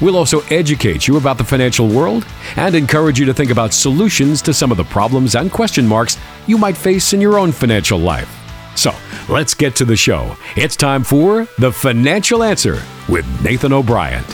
We'll also educate you about the financial world and encourage you to think about solutions to some of the problems and question marks you might face in your own financial life. So, let's get to the show. It's time for The Financial Answer with Nathan O'Brien.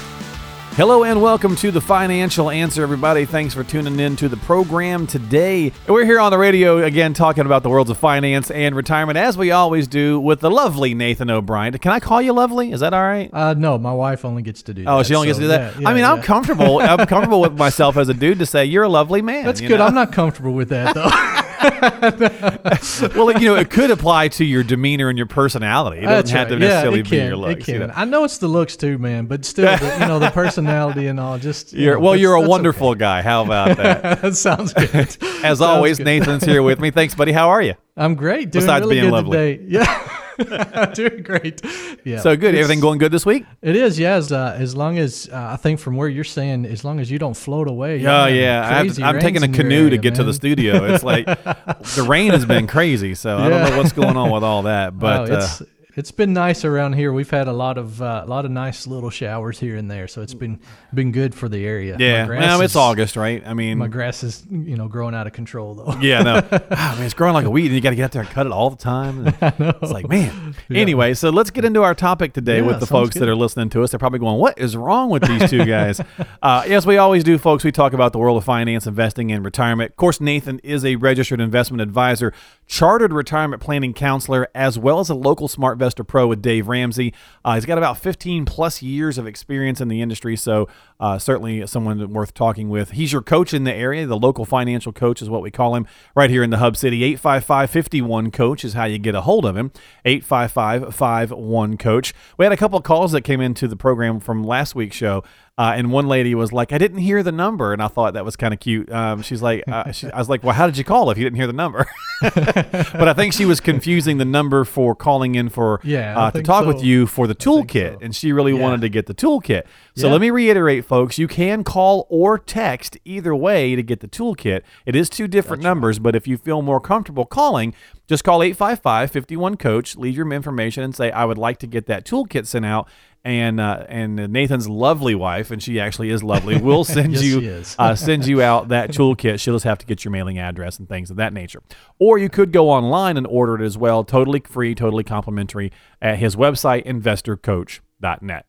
Hello and welcome to the Financial Answer, everybody. Thanks for tuning in to the program today. We're here on the radio again talking about the worlds of finance and retirement, as we always do, with the lovely Nathan O'Brien. Can I call you lovely? Is that all right? Uh, no, my wife only gets to do that. Oh, she only gets to do that. yeah, yeah, I mean, yeah. I'm comfortable. I'm comfortable with myself as a dude to say you're a lovely man. That's good. know? I'm not comfortable with that though. well, you know, it could apply to your demeanor and your personality. It doesn't That's have right. to necessarily yeah, be can. your looks. It can. you know? I know it's the looks too, man, but still, the, you know, the personality and all. Just you You're, know, well, you're a wonderful okay. guy. How about that? that sounds good. As Sounds always, good. Nathan's here with me. Thanks, buddy. How are you? I'm great. Doing Besides really being good lovely. today. Yeah, doing great. Yeah. So good. It's- Everything going good this week? It is, yeah. As, uh, as long as uh, I think from where you're saying, as long as you don't float away. Oh yeah, I to, I'm taking a canoe to area, get to the studio. It's like the rain has been crazy, so I don't know what's going on with all that. But Oh, uh, it's been nice around here. We've had a lot of uh, a lot of nice little showers here and there, so it's been been good for the area. Yeah, well, it's is- August, right? I mean, My grass is you know growing out of control though. yeah, no, ah, man, it's growing like a weed, and you got to get out there and cut it all the time. It's like, man. Anyway, so let's get into our topic today Yeah, with the folks that are listening to us. They're probably going, "What is wrong with these two guys?" uh, as we always do, folks, we talk about the world of finance, investing, and retirement. Of course, Nathan is a registered investment advisor, chartered retirement planning counselor, as well as a local SmartVestor Pro with Dave Ramsey. Uh, he's got about 15 plus years of experience in the industry, so uh, certainly someone worth talking with. He's your coach in the area. The local financial coach is what we call him right here in the Hub City. 855 51 Coach is how you get a hold of him. 855 51 Coach. We had a couple of calls that came into the program from last week's show. Uh, and one lady was like, "I didn't hear the number," and I thought that was kind of cute. Um, she's like, uh, she, "I was like, well, how did you call if you didn't hear the number?" but I think she was confusing the number for calling in for Yeah, uh, to talk with you for the toolkit, so. and she really Yeah. wanted to get the toolkit. So Yeah. let me reiterate, folks: you can call or text either way to get the toolkit. It is two different numbers, but if you feel more comfortable calling, just call 855-51 coach, leave your information, and say, "I would like to get that toolkit sent out." And uh, and Nathan's lovely wife, and she actually is lovely, will send Yes, you uh, send you out that toolkit. She'll just have to get your mailing address and things of that nature. Or you could go online and order it as well, totally free, totally complimentary at his website, investorcoach.net.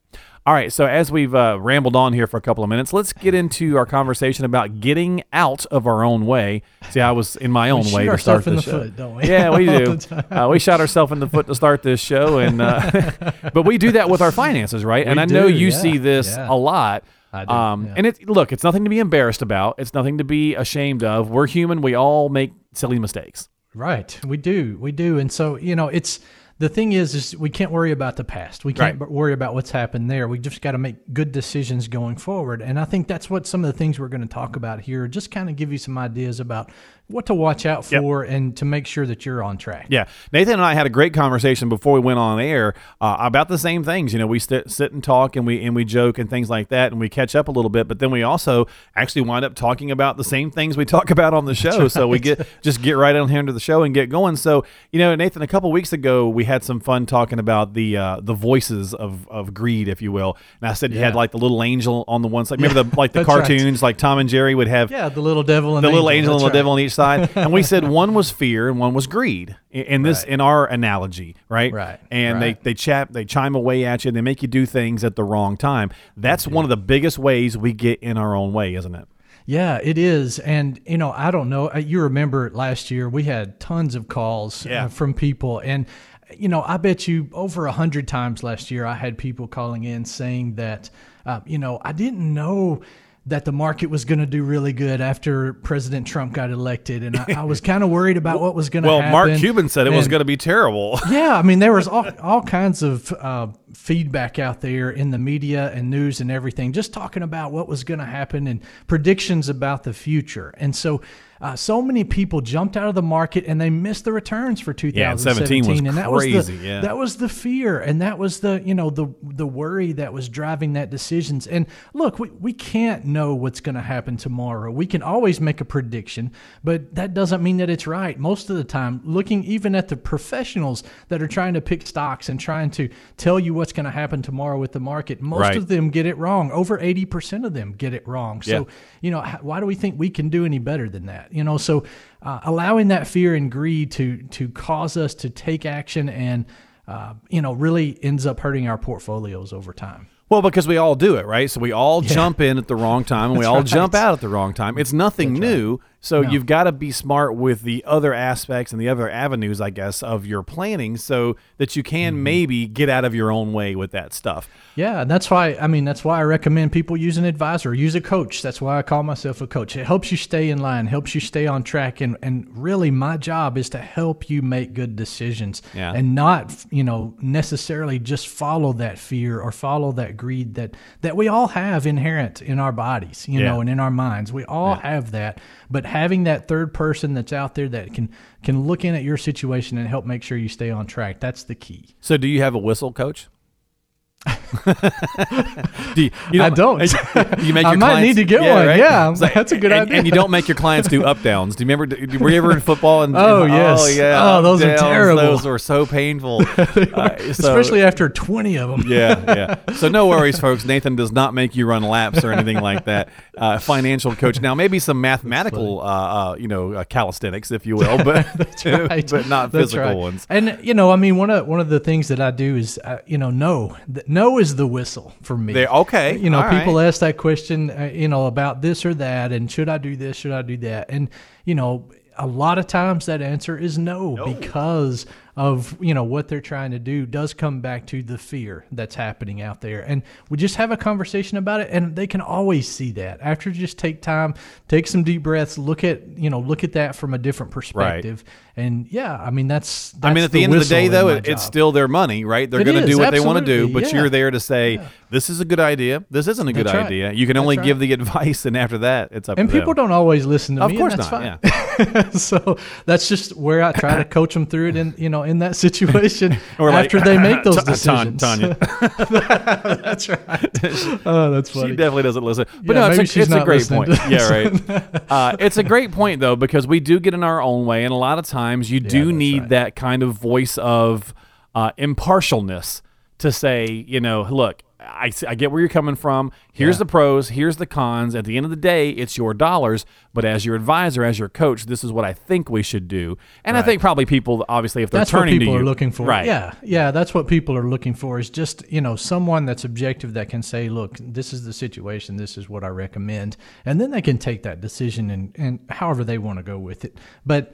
All right, so as we've uh, rambled on here for a couple of minutes, let's get into our conversation about getting out of our own way. See, I was in my own way to start in this the show. foot, don't we? Yeah, we do. Uh, we shot ourselves in the foot to start this show, and uh, but we do that with our finances, right? and We I know you yeah, see this yeah. a lot. I do, Um, yeah. And it look, it's nothing to be embarrassed about. It's nothing to be ashamed of. We're human. We all make silly mistakes. Right. We do. We do. And so, you know, it's the thing is is we can't worry about the past. We can't Right. worry about what's happened there. We just got to make good decisions going forward. And I think that's what some of the things we're going to talk about here just kind of give you some ideas about what to watch out Yep. for and to make sure that you're on track. Yeah, Nathan and I had a great conversation before we went on air uh, about the same things. You know, we sit, sit and talk and we and we joke and things like that, and we catch up a little bit. But then we also actually wind up talking about the same things we talk about on the show. So we get just get right on here into the show and get going. So you know, Nathan, a couple weeks ago we had some fun talking about the uh, the voices of, of greed, if you will. And I said you had like the little angel on the one side. Remember the like the That's right. cartoons, like Tom and Jerry would have Yeah, the little devil and the little angel and the right. devil on each side. And we said one was fear and one was greed in, this Right. in our analogy, right? Right, And they they chap they chime away at you and they make you do things at the wrong time. That's one of the biggest ways we get in our own way, isn't it? Yeah, it is. And, you know, I don't know. uh, You remember last year we had tons of calls Yeah. uh, from people. And, you know, I bet you over a hundred times last year I had people calling in saying that, uh, you know, I didn't know that the market was going to do really good after President Trump got elected, and I, I was kind of worried about what was going to Well, happen. Well, Mark Cuban said it was going to be terrible. yeah, I mean, there was all, all kinds of uh, feedback out there in the media and news and everything, just talking about what was going to happen and predictions about the future. And so, uh, so many people jumped out of the market and they missed the returns for 2017. 17 was and that was crazy, the, yeah. that was the fear, and that was the you know the the worry that was driving that decisions. And look, we, we can't know what's going to happen tomorrow. We can always make a prediction, but that doesn't mean that it's right. Most of the time, looking even at the professionals that are trying to pick stocks and trying to tell you what's going to happen tomorrow with the market, most Right. of them get it wrong. Over eighty percent of them get it wrong. So Yeah. you know, why do we think we can do any better than that? You know, so uh, allowing that fear and greed to to cause us to take action and uh, you know really ends up hurting our portfolios over time. Well, because we all do it, right? So we all jump in at the wrong time and we all right. jump out at the wrong time. It's nothing new. So No. you've got to be smart with the other aspects and the other avenues, I guess, of your planning so that you can Mm-hmm. maybe get out of your own way with that stuff. Yeah, and that's why I mean that's why I recommend people use an advisor, use a coach. That's why I call myself a coach. It helps you stay in line, helps you stay on track, and and really my job is to help you make good decisions Yeah. and not you know necessarily just follow that fear or follow that greed that that we all have inherent in our bodies, you Yeah. know, and in our minds. We all have that, but having that third person that's out there that can can look in at your situation and help make sure you stay on track. That's the key. So do you have a whistle, coach? Do you, you I don't. You make I might clients- need to get one. Yeah, like- that's a good and, idea. And you don't make your clients do up downs. Do you remember? do- Were you ever in football? And, Oh, and- yes. Oh yeah. Oh, those are terrible. Those were so painful. Uh, so- Especially after 20 of them. yeah, yeah. So no worries, folks. Nathan does not make you run laps or anything like that. Uh, financial coach. Now, maybe some mathematical, uh, uh, you know, uh, calisthenics, if you will, but right. but not That's physical right. ones. And you know, I mean, one of one of the things that I do is, uh, you know, no, no is the whistle for me. There- okay, You know, all people right. ask that question, uh, you know, about this or that, and should I do this? Should I do that? And you know, a lot of times that answer is no, because of you know what they're trying to do does come back to the fear that's happening out there. And we just have a conversation about it and they can always see that. After just take time take some deep breaths look at you know look at that from a different perspective. And yeah i mean that's, I mean, at the, end of the day, though, it's still their money, right? They're going to do what they want to do, but yeah. you're there to say, this is a good idea. This isn't a good right. idea. You can That's only right. give the advice, and after that, it's up and people them. don't always listen to Of me course and that's not. fine Yeah. so that's just where I try to coach them through it in you know in that situation Or like, after they make those decisions. Tanya. that's right. Oh, that's funny. She definitely doesn't listen. But Yeah, no, it's, a, it's a great point. Yeah, right. uh, it's a great point though because we do get in our own way, and a lot of times you do need right. that kind of voice of uh, impartialness to say, you know, look. I, I get where you're coming from. Here's Yeah. the pros. Here's the cons. At the end of the day, it's your dollars. But as your advisor, as your coach, this is what I think we should do. And I think probably people, obviously, if they're that's what turning people to you, are looking for. right? Yeah, yeah, that's what people are looking for. Is just you know someone that's objective that can say, look, this is the situation. This is what I recommend, and then they can take that decision and and however they want to go with it. But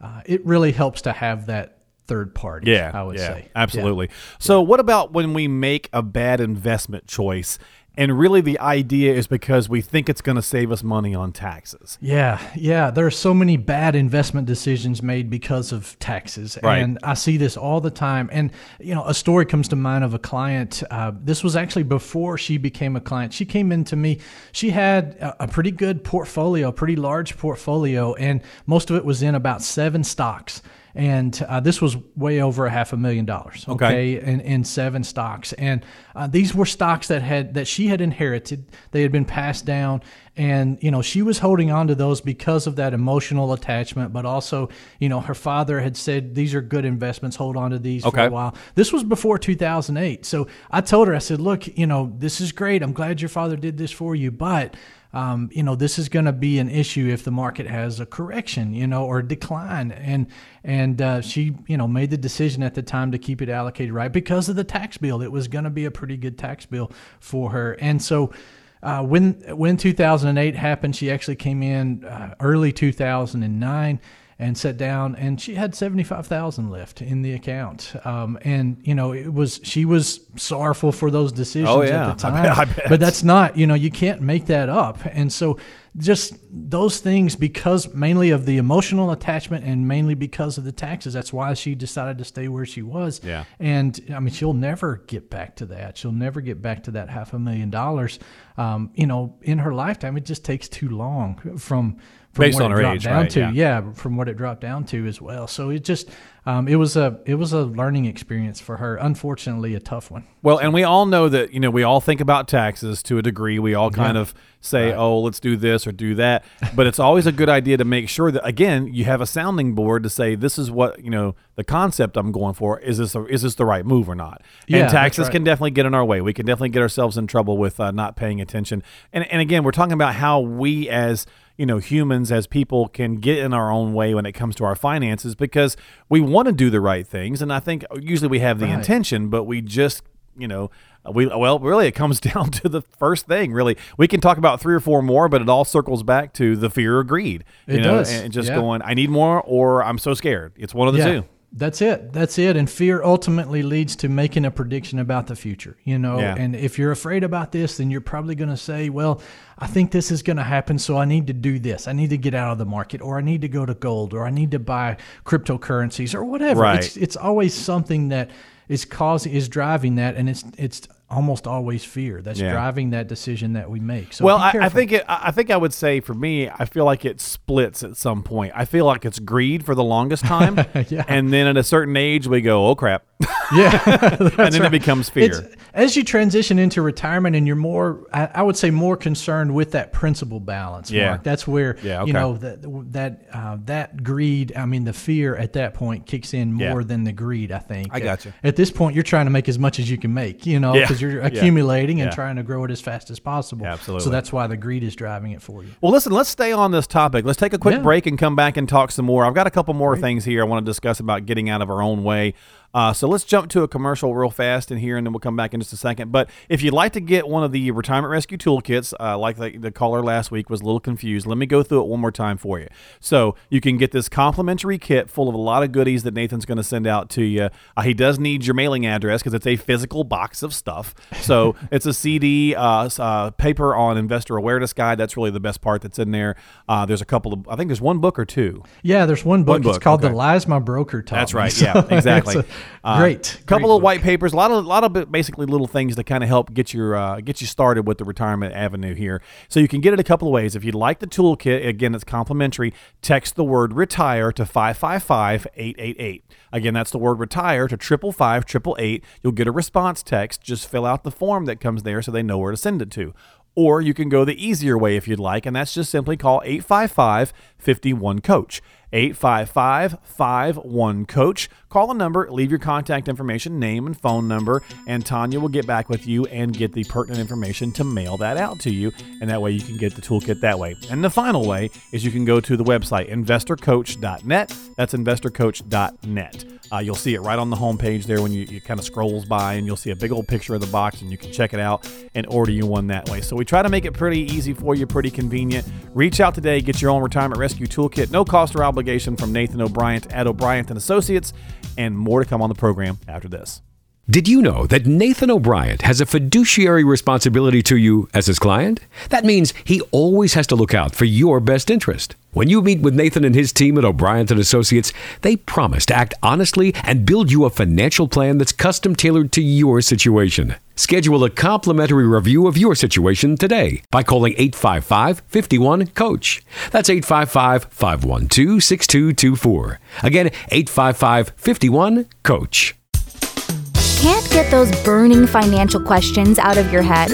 uh, it really helps to have that third party. Yeah, I would yeah, say absolutely. So, what about when we make a bad investment choice, and really the idea is because we think it's going to save us money on taxes? Yeah, yeah. There are so many bad investment decisions made because of taxes, Right. and I see this all the time. And you know, a story comes to mind of a client. Uh, this was actually before she became a client. She came in to me. She had a, a pretty good portfolio, a pretty large portfolio, and most of it was in about seven stocks. And uh, this was way over a half a million dollars. Okay. Okay, in, in seven stocks, and uh, these were stocks that had that she had inherited. They had been passed down, and you know she was holding on to those because of that emotional attachment, but also you know her father had said these are good investments. Hold on to these for Okay. a while. This was before 2008, so I told her I said, look, you know this is great. I'm glad your father did this for you, but um, you know this is going to be an issue if the market has a correction you know or decline. And and uh, she you know made the decision at the time to keep it allocated right? Because of the tax bill. It was going to be a pretty good tax bill for her. And so uh, when when 2008 happened she actually came in uh, early 2009 and sat down, and she had seventy five thousand left in the account. Um, and you know, it was she was sorrowful for those decisions Oh, yeah. at the I time. bet- I bet. But that's not, you know, you can't make that up. And so just those things because mainly of the emotional attachment and mainly because of the taxes. That's why she decided to stay where she was. Yeah. And I mean, she'll never get back to that. She'll never get back to that half a million dollars. Um, you know, in her lifetime, it just takes too long from Based what on it her dropped age, down right, to. yeah. Yeah, from what it dropped down to as well. So it just um, it was a it was a learning experience for her. Unfortunately, a tough one. Well, and we all know that, you know, we all think about taxes to a degree. We all kind of say, oh, let's do this or do that. But it's always a good idea to make sure that, again, you have a sounding board to say, this is what, you know, the concept I'm going for. Is this, a, is this the right move or not? Yeah, and taxes right. can definitely get in our way. We can definitely get ourselves in trouble with uh, not paying attention. And, and again, we're talking about how we as, you know, humans as people can get in our own way when it comes to our finances because we want to do the right things. And I think usually we have the Right. intention, but we just, you know, we well, really, it comes down to the first thing. Really, we can talk about three or four more, but it all circles back to the fear of greed. You It know, does, and just yeah. going, I need more, or I'm so scared. It's one of the two. That's it. That's it. And fear ultimately leads to making a prediction about the future, you know. Yeah. And if you're afraid about this, then you're probably going to say, well, I think this is going to happen, so I need to do this. I need to get out of the market, or I need to go to gold, or I need to buy cryptocurrencies, or whatever. Right. It's, it's always something that is causing, is driving that, and it's, it's, almost always fear that's Yeah. driving that decision that we make. So Well, I, I think it. I I think I would say for me, I feel like it splits at some point. I feel like it's greed for the longest time, Yeah. and then at a certain age, we go, "Oh crap," yeah, and then it becomes fear. It's, as you transition into retirement and you're more, I, I would say, more concerned with that principal balance. Yeah. Mark. that's where Yeah, okay. you know that that uh, that greed. I mean, the fear at that point kicks in Yeah. more than the greed. I think. I got gotcha. At this point, you're trying to make as much as you can make. You know, Yeah. because you're Yeah. accumulating and Yeah. trying to grow it as fast as possible. Absolutely. So that's why the greed is driving it for you. Well, listen, let's stay on this topic. Let's take a quick Yeah. break and come back and talk some more. I've got a couple more things here I want to discuss about getting out of our own way. Uh, so let's jump to a commercial real fast in here, and then we'll come back in just a second. But if you'd like to get one of the retirement rescue toolkits, uh, like the, the caller last week was a little confused, let me go through it one more time for you. So you can get this complimentary kit full of a lot of goodies that Nathan's going to send out to you. Uh, he does need your mailing address because it's a physical box of stuff. So it's a CD, uh, uh, paper on investor awareness guide. That's really the best part that's in there. Uh, there's a couple of, I think there's one book or two. Yeah, there's one book. book, It's called okay. "The Lies My Broker Taught That's right. Yeah, exactly. Uh, great. couple great of book. white papers, a lot of lot of basically little things to kind of help get your uh, get you started with the retirement avenue here. So you can get it a couple of ways. If you'd like the toolkit, again, it's complimentary. Text the word retire to 555-888. Again, that's the word retire to triple five triple eight. You'll get a response text. Just fill out the form that comes there so they know where to send it to. Or you can go the easier way if you'd like, and that's just simply call 855 51 Coach. 855 51 Coach. Call the number, leave your contact information, name and phone number, and Tanya will get back with you and get the pertinent information to mail that out to you. And that way you can get the toolkit that way. And the final way is you can go to the website, investorcoach.net. That's investorcoach.net. Uh, you'll see it right on the homepage there when you, you kind of scrolls by, and you'll see a big old picture of the box, and you can check it out and order you one that way. So we try to make it pretty easy for you, pretty convenient. Reach out today, get your own retirement rescue toolkit, no cost or obligation from Nathan O'Brien at O'Brien and Associates, and more to come on the program after this. Did you know that Nathan O'Brien has a fiduciary responsibility to you as his client? That means he always has to look out for your best interest. When you meet with Nathan and his team at O'Brien and Associates, they promise to act honestly and build you a financial plan that's custom tailored to your situation. Schedule a complimentary review of your situation today by calling 855 51 Coach. That's 855 512 6224. Again, 855 51 Coach. Can't get those burning financial questions out of your head?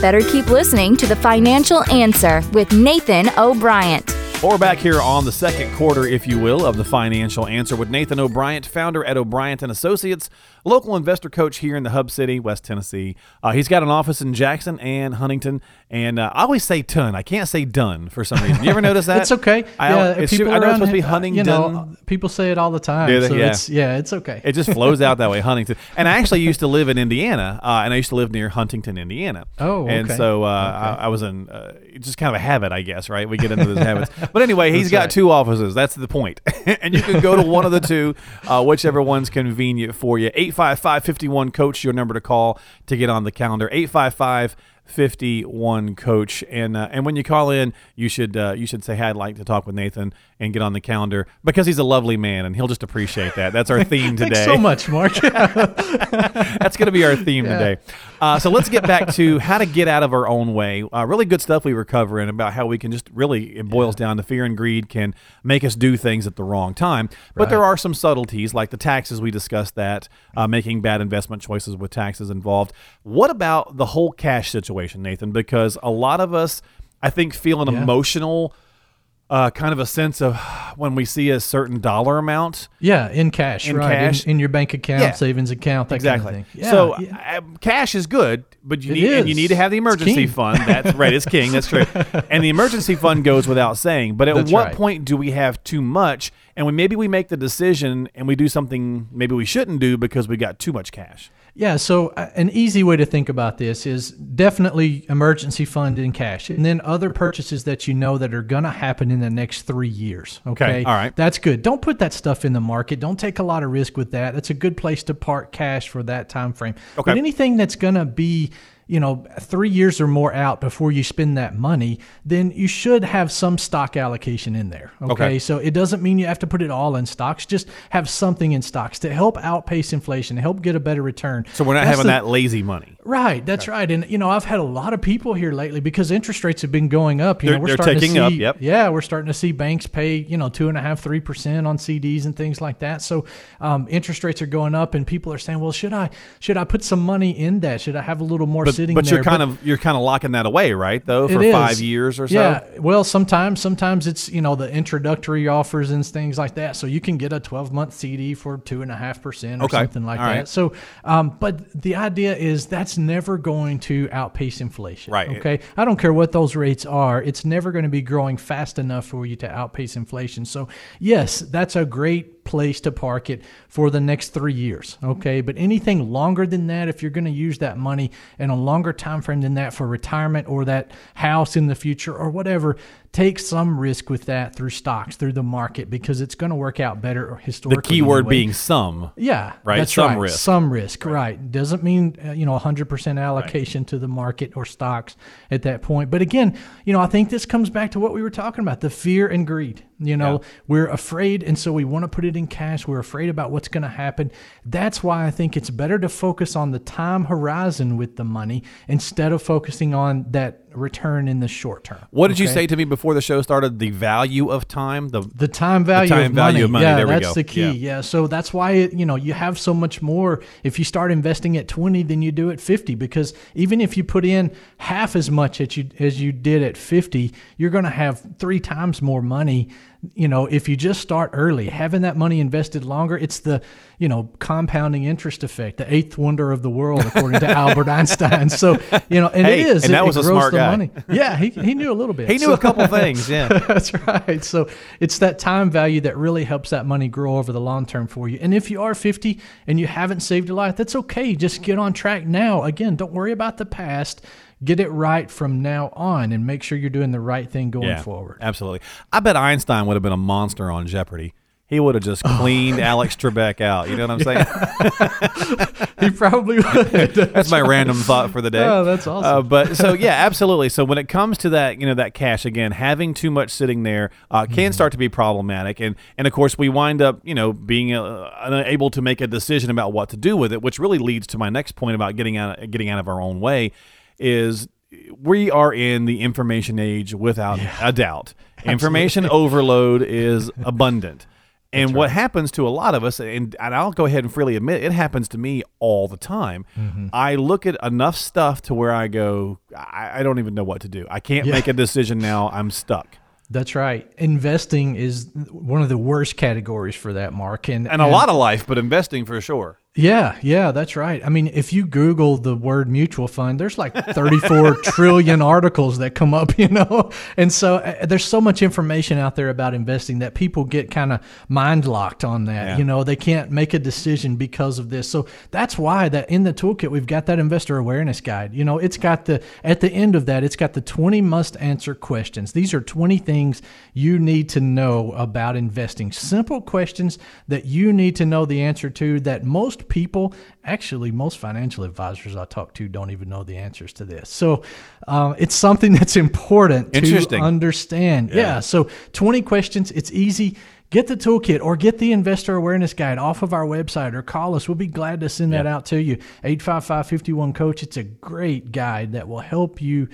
Better keep listening to The Financial Answer with Nathan O'Brien. Or back here on the second quarter, if you will, of the financial answer with Nathan O'Brien, founder at O'Brien and Associates, local investor coach here in the Hub City, West Tennessee. Uh, he's got an office in Jackson and Huntington, and uh, I always say ton. I can't say done for some reason. You ever notice that? It's okay. I, yeah, it's, people I know it's supposed to be uh, Huntingdon. You know, people say it all the time. They? So Yeah. it's yeah, it's okay. It just flows out that way, Huntington. And I actually used to live in Indiana, uh, and I used to live near Huntington, Indiana. Oh, okay. And so uh, I, I was in uh, just kind of a habit, I guess, right? We get into those habits. But anyway, he's got right. two offices. That's the point. and you can go to one of the two, uh, whichever one's convenient for you. 855 51 Coach, your number to call to get on the calendar. 855 51 coach. And uh, and when you call in you should uh, you should say hey I'd like to talk with Nathan and get on the calendar because he's a lovely man and he'll just appreciate that. That's our theme today Thanks so much, Mark. that's going to be our theme today. Uh, so let's get back to how to get out of our own way. Uh, really good stuff we were covering about how we can just really it boils down to fear and greed can make us do things at the wrong time. But there are some subtleties like the taxes we discussed that uh, making bad investment choices with taxes involved. What about the whole cash situation nathan? Because a lot of us i think feel an Yeah. emotional uh, kind of a sense of when we see a certain dollar amount yeah, in cash, In right? cash. In, in your bank account, Yeah. savings account, that exactly. kind of thing. Yeah, so yeah. uh, cash is good, but you It need and you need to have the emergency fund. That's right. It's king. That's true. And the emergency fund goes without saying. But at That's what right. point do we have too much? And we maybe we make the decision and we do something maybe we shouldn't do because we got too much cash. Yeah, so uh, an easy way to think about this is definitely emergency fund in cash, and then other purchases that you know that are going to happen in the next three years. Okay, Okay, all right. that's good. Don't put that stuff in the market. Don't take a lot of risk with that. That's a good place to park cash for that time frame. Okay. But anything that's going to be you know, three years or more out before you spend that money, then you should have some stock allocation in there. Okay? Okay. So it doesn't mean you have to put it all in stocks. Just have something in stocks to help outpace inflation, help get a better return. So we're not That's having the- that lazy money. Right, that's right. And you know, I've had a lot of people here lately because interest rates have been going up. You They're- know, we're starting to up, see, yep. yeah, we're starting to see banks pay you know two and a half, three percent on CDs and things like that. So um, interest rates are going up, and people are saying, well, should I should I put some money in that? Should I have a little more But, sitting but there? you're kind of you're kind of locking that away, right? Though for five years or so. Yeah. Well, sometimes sometimes it's you know the introductory offers and things like that. So you can get a 12 month CD for two and a half percent or Okay. something like All that. right. So, um, but the idea is that's never going to outpace inflation. Right. Okay. I don't care what those rates are. It's never going to be growing fast enough for you to outpace inflation. So yes, that's a great place to park it for the next three years okay but anything longer than that if you're going to use that money in a longer time frame than that for retirement or that house in the future or whatever take some risk with that through stocks through the market because it's going to work out better historically The key word anyway. being some. Yeah, Right, That's some right. risk. Some risk, right? Doesn't mean uh, you know 100% allocation to the market or stocks at that point. But again, you know, I think this comes back to what we were talking about: the fear and greed. You know, we're afraid, and so we want to put it in cash. We're afraid about what's going to happen. That's why I think it's better to focus on the time horizon with the money instead of focusing on that return in the short term. What did you say to me before the show started? The value of time. The The time value, time of, value money. of money. Yeah, There that's the key. Yeah. Yeah. So that's why it, you know you have so much more if you start investing at 20 than you do at 50 because even if you put in half as much as you as you did at 50, you're going to have 3 times more money, you know, if you just start early. Having that money invested longer, it's the, you know, compounding interest effect, the eighth wonder of the world according to Albert Einstein. So, you know, and Hey, it is and it- that was a smart the guy. money. Yeah, he, he knew a little bit. he knew So- a couple things. Yeah. that's right. So it's that time value that really helps that money grow over the long term for you. And if you are 50 and you haven't saved a lot, that's okay. Just get on track now. Again, don't worry about the past. Get it right from now on and make sure you're doing the right thing going yeah, forward. Absolutely. I bet Einstein would have been a monster on Jeopardy. He would have just Oh. cleaned Alex Trebek out. You know what I'm saying? He probably would. That's my random thought for the day. Oh, that's awesome. Uh, but so yeah, absolutely. So when it comes to that, you know, that cash again, having too much sitting there uh, can start to be problematic, and and of course we wind up, you know, being uh, unable to make a decision about what to do with it, which really leads to my next point about getting out getting out of our own way, is we are in the information age without a doubt. Information overload is abundant. And what happens to a lot of us, and, and I'll go ahead and freely admit, it happens to me all the time. Mm-hmm. I look at enough stuff to where I go, I, I don't even know what to do. I can't make a decision now. I'm stuck. That's right. Investing is one of the worst categories for that, Mark. And, And a lot of life, but investing for sure. Yeah, yeah, that's right. I mean, if you Google the word mutual fund, there's like 34 trillion articles that come up, you know? And so uh, there's so much information out there about investing that people get kind of mind locked on that. Yeah. You know, they can't make a decision because of this. So that's why that in the toolkit, we've got that investor awareness guide. You know, it's got the, at the end of that, it's got the 20 must answer questions. These are 20 things you need to know about investing. Simple questions that you need to know the answer to that most people, actually, most financial advisors I talk to don't even know the answers to this. So uh, it's something that's important to understand. Yeah. So 20 questions. It's easy. Get the toolkit or get the investor awareness guide off of our website or call us. We'll be glad to send that out to you. 855 51 Coach. It's a great guide that will help you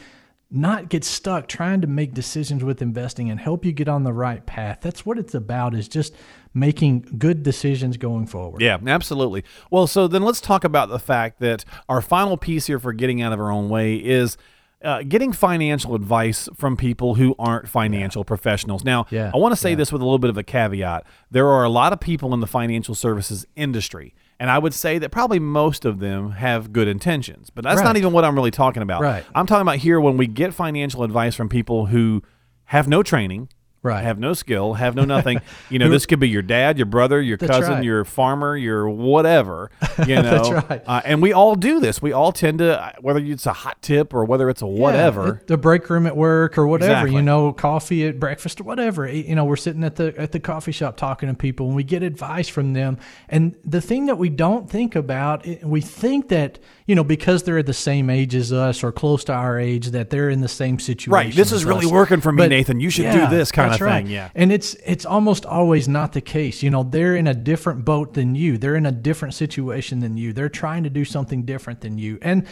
not get stuck trying to make decisions with investing and help you get on the right path. That's what it's about is just making good decisions going forward. Yeah, absolutely. Well, so then let's talk about the fact that our final piece here for getting out of our own way is uh, getting financial advice from people who aren't financial professionals. Now, Yeah, I want to say yeah. this with a little bit of a caveat. There are a lot of people in the financial services industry. And I would say that probably most of them have good intentions, but that's not even what I'm really talking about. Right. I'm talking about here when we get financial advice from people who have no training, Right. have no skill, have no nothing. You know, this could be your dad, your brother, your That's cousin, right. your farmer, your whatever. You know, That's right. uh, and we all do this. We all tend to, uh, whether it's a hot tip or whether it's a whatever. Yeah, the break room at work or whatever, Exactly. you know, coffee at breakfast or whatever. You know, we're sitting at the at the coffee shop talking to people and we get advice from them. And the thing that we don't think about, we think that, you know, because they're the same age as us or close to our age that they're in the same situation. Right. This is really us. working for me, But- Nathan. You should do this kind of right. thing. Yeah. And it's it's almost always not the case. You know, they're in a different boat than you. They're in a different situation than you. They're trying to do something different than you. And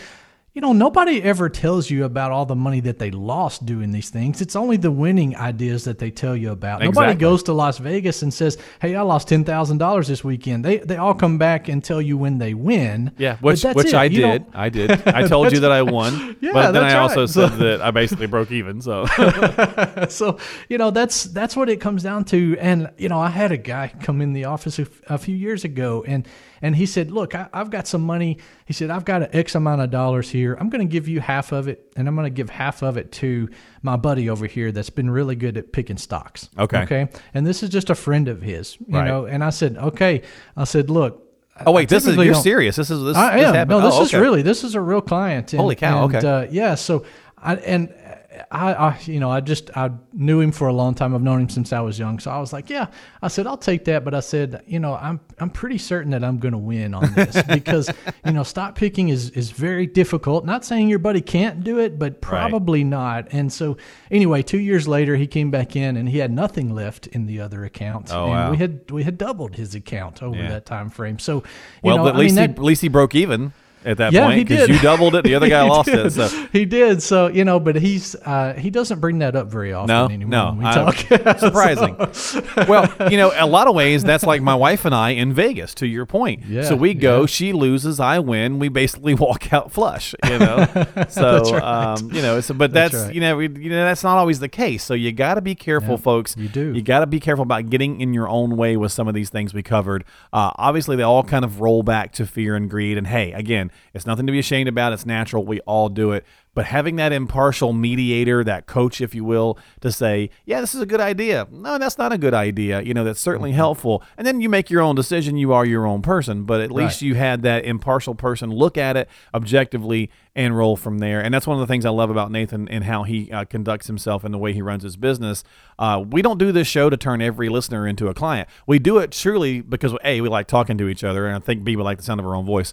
you know, nobody ever tells you about all the money that they lost doing these things. It's only the winning ideas that they tell you about. Nobody goes to Las Vegas and says, "Hey, I lost ten thousand dollars this weekend." They they all come back and tell you when they win. Yeah, which which. I did. don't- I did. I told you that I won. Yeah, but then I also right. said that I basically broke even. So so you know that's that's what it comes down to and you know i had a guy come in the office a, f- a few years ago and and he said look I, i've got some money he said i've got an x amount of dollars here i'm going to give you half of it and i'm going to give half of it to my buddy over here that's been really good at picking stocks Okay. okay and this is just a friend of his you Right. know and i said okay i said look Oh wait, this is you're serious. This is this, I am. happened. No, this Oh, is really this is a real client. And, Holy cow, and, okay. Uh, yeah. So I and I, I, you know, I just I knew him for a long time. I've known him since I was young. So I was like, yeah. I said I'll take that, but I said, you know, I'm I'm pretty certain that I'm going to win on this because you know stock picking is is very difficult. Not saying your buddy can't do it, but probably not. And so anyway, two years later, he came back in and he had nothing left in the other account. Oh, and wow. we had we had doubled his account over Yeah. that time frame. So you Well, know, but at I mean, least that- he, at least he broke even at that Yeah, point because you doubled it. The other guy lost did. it. So he did. So you know, but he's uh, he doesn't bring that up very often No, anymore no, when we I- talk. surprising. well, you know, a lot of ways that's like my wife and I in Vegas. To your point, Yeah, so we go, yeah. she loses, I win. We basically walk out flush. You know, so um, you know, so but that's, That's right. you know, we, you know, that's not always the case. So you got to be careful, folks. you do. You got to be careful about getting in your own way with some of these things we covered. Uh, obviously, they all kind of roll back to fear and greed. And hey, again, it's nothing to be ashamed about. It's natural. We all do it. But having that impartial mediator, that coach, if you will, to say, yeah, this is a good idea. No, that's not a good idea. You know, that's certainly mm-hmm. helpful. And then you make your own decision. You are your own person. But at least Right. you had that impartial person look at it objectively and roll from there. And that's one of the things I love about Nathan and how he uh, conducts himself and the way he runs his business. Uh, we don't do this show to turn every listener into a client. We do it truly because, A, we like talking to each other. And I think B, we like the sound of our own voice.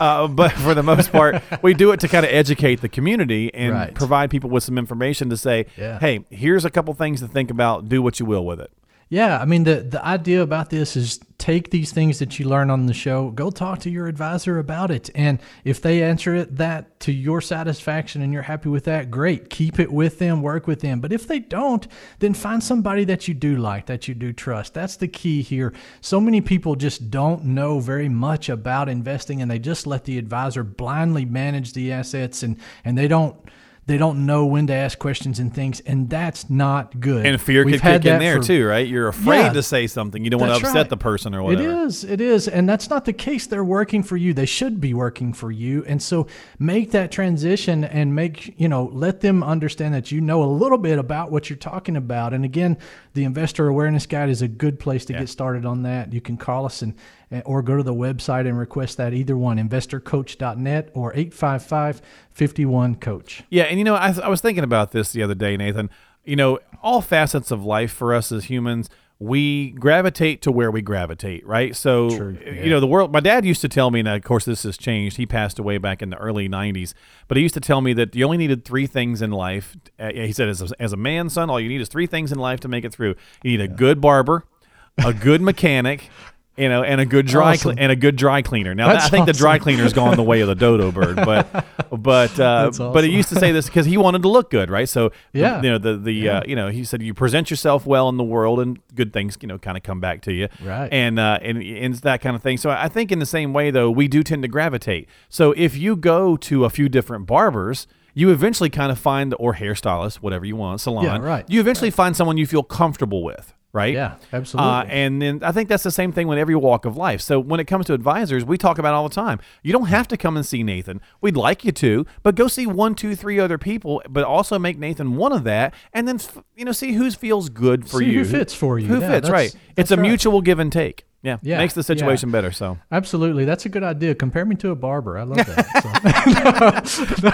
Uh, but for the most part, we do it to kind of educate the community and Right. provide people with some information to say, Yeah. hey, here's a couple things to think about. Do what you will with it. Yeah, I mean the the idea about this is take these things that you learn on the show, go talk to your advisor about it, and if they answer it that to your satisfaction and you're happy with that, great. Keep it with them, work with them. But if they don't, then find somebody that you do like, that you do trust. That's the key here. So many people just don't know very much about investing and they just let the advisor blindly manage the assets and and they don't they don't know when to ask questions and things, and that's not good. And fear We've could had kick in there for- too, right? You're afraid Yeah. to say something. You don't want to upset right. the person or whatever. is, it is, and that's not the case. They're working for you. They should be working for you, and so make that transition and make you know let them understand that you know a little bit about what you're talking about. And again, the investor awareness guide is a good place to get started on that. You can call us and or go to the website and request that either one investorcoach.net or 855-51 coach. Yeah, and you know, I, I was thinking about this the other day, Nathan. You know, all facets of life for us as humans, we gravitate to where we gravitate, right? So, you know, the world. My dad used to tell me, and of course, this has changed. He passed away back in the early '90s, but he used to tell me that you only needed three things in life. Uh, he said, as a, as a man, son, all you need is three things in life to make it through. You need a good barber, a good mechanic. You know, and a good dry Awesome. cle- and a good dry cleaner. Now, That's I think the dry cleaner's gone the way of the dodo bird, but but uh, That's but he used to say this because he wanted to look good, right? So Yeah. you know the the uh, you know he said you present yourself well in the world and good things you know kind of come back to you, Right. And uh, and and that kind of thing. So I think in the same way though we do tend to gravitate. So if you go to a few different barbers. You eventually kind of find, or hairstylist, whatever you want, salon. Yeah, right, You eventually find someone you feel comfortable with, right? Yeah, absolutely. Uh, and then I think that's the same thing with every walk of life. So when it comes to advisors, we talk about it all the time. You don't have to come and see Nathan. We'd like you to, but go see one, two, three other people, but also make Nathan one of that, and then f- you know see who feels good for See you, who fits for you. who Yeah, fits. Right. It's a right. mutual give and take. Yeah, Yeah, makes the yeah. situation better. So, Absolutely, that's a good idea. Compare me to a barber. I love that.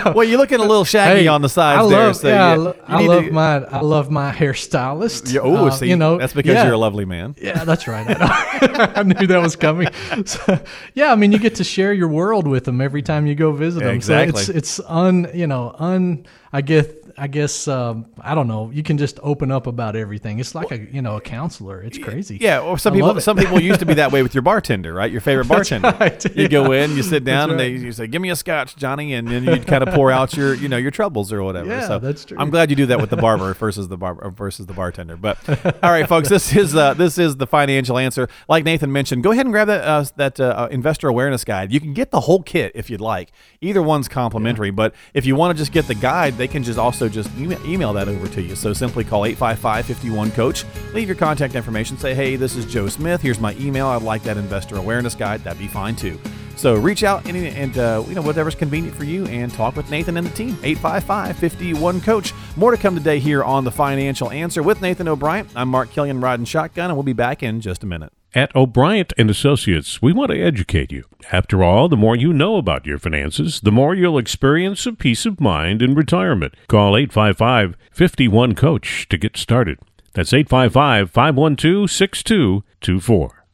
So. well, you're looking a little shaggy Hey, on the sides I there. love, so yeah, I, you- lo- you I love to- my I love my hairstylist. Yeah, oh, Uh, see, you know that's because yeah. you're a lovely man. Yeah, that's right. I. I knew that was coming. So, yeah, I mean, you get to share your world with them every time you go visit Yeah, them. exactly. So it's it's un you know un I guess I guess um, I don't know. You can just open up about everything. It's like a you know a counselor. It's crazy. Yeah, or some I people some people used to be that way with your bartender, right? Your favorite bartender. right, You go in, you sit down, and right. they you say, "Give me a scotch, Johnny," and then you'd kind of pour out your you know your troubles or whatever. Yeah, so that's true. I'm glad you do that with the barber versus the barber versus the bartender. But all right, folks, this is uh, this is the financial answer. Like Nathan mentioned, go ahead and grab that uh, that uh, investor awareness guide. You can get the whole kit if you'd like. Either one's complimentary, but if you want to just get the guide, they can just also just email, that over to you. So simply call 855-51 coach, leave your contact information, say, "Hey, this is Joe Smith. Here's my email. I'd like that investor awareness guide." That'd be fine too. So reach out and, and uh, you know whatever's convenient for you, and talk with Nathan and the team. 855-51 coach. More to come today here on the Financial Answer with Nathan O'Brien. I'm Mark Killian riding shotgun, and we'll be back in just a minute. At O'Brien and Associates, we want to educate you. After all, the more you know about your finances, the more you'll experience a peace of mind in retirement. Call 855-51 coach to get started. That's 855-512-6224.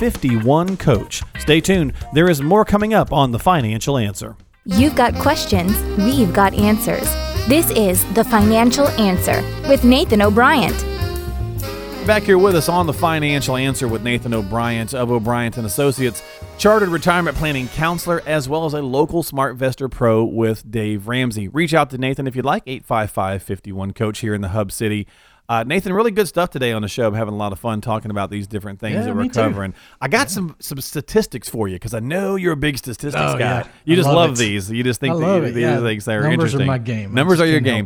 51 Coach. Stay tuned. There is more coming up on The Financial Answer. You've got questions, we've got answers. This is The Financial Answer with Nathan O'Brien. Back here with us on The Financial Answer with Nathan O'Brien of O'Brien and Associates, chartered retirement planning counselor, as well as a local Smart SmartVestor Pro with Dave Ramsey. Reach out to Nathan if you'd like, 855 51 Coach here in the Hub City. Uh, Nathan, really good stuff today on the show. I'm having a lot of fun talking about these different things Yeah, that we're me too. covering. I got some some statistics for you because I know you're a big statistics Oh, guy. yeah. You I just love love these. You just think that you- these yeah. are things that are Numbers are interesting. my game. Numbers are your game.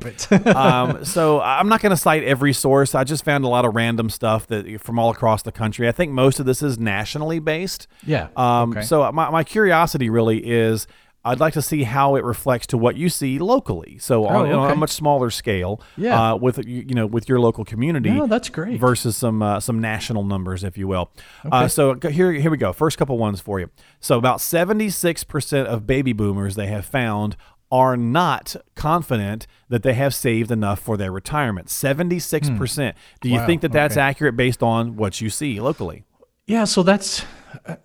um, so I'm not going to cite every source. I just found a lot of random stuff that from all across the country. I think most of this is nationally based. Yeah, Um, okay. So my, my curiosity really is I'd like to see how it reflects to what you see locally. So on, Oh, know, on a much smaller scale. Yeah. Uh, with you you know with your local community. No, that's great. Versus some uh, some national numbers, if you will. Uh, so here here we go. First couple ones for you. So about 76 percent of baby boomers they have found are not confident that they have saved enough for their retirement. 76%. Do you Wow, think that that's okay. accurate based on what you see locally? Yeah, so that's uh,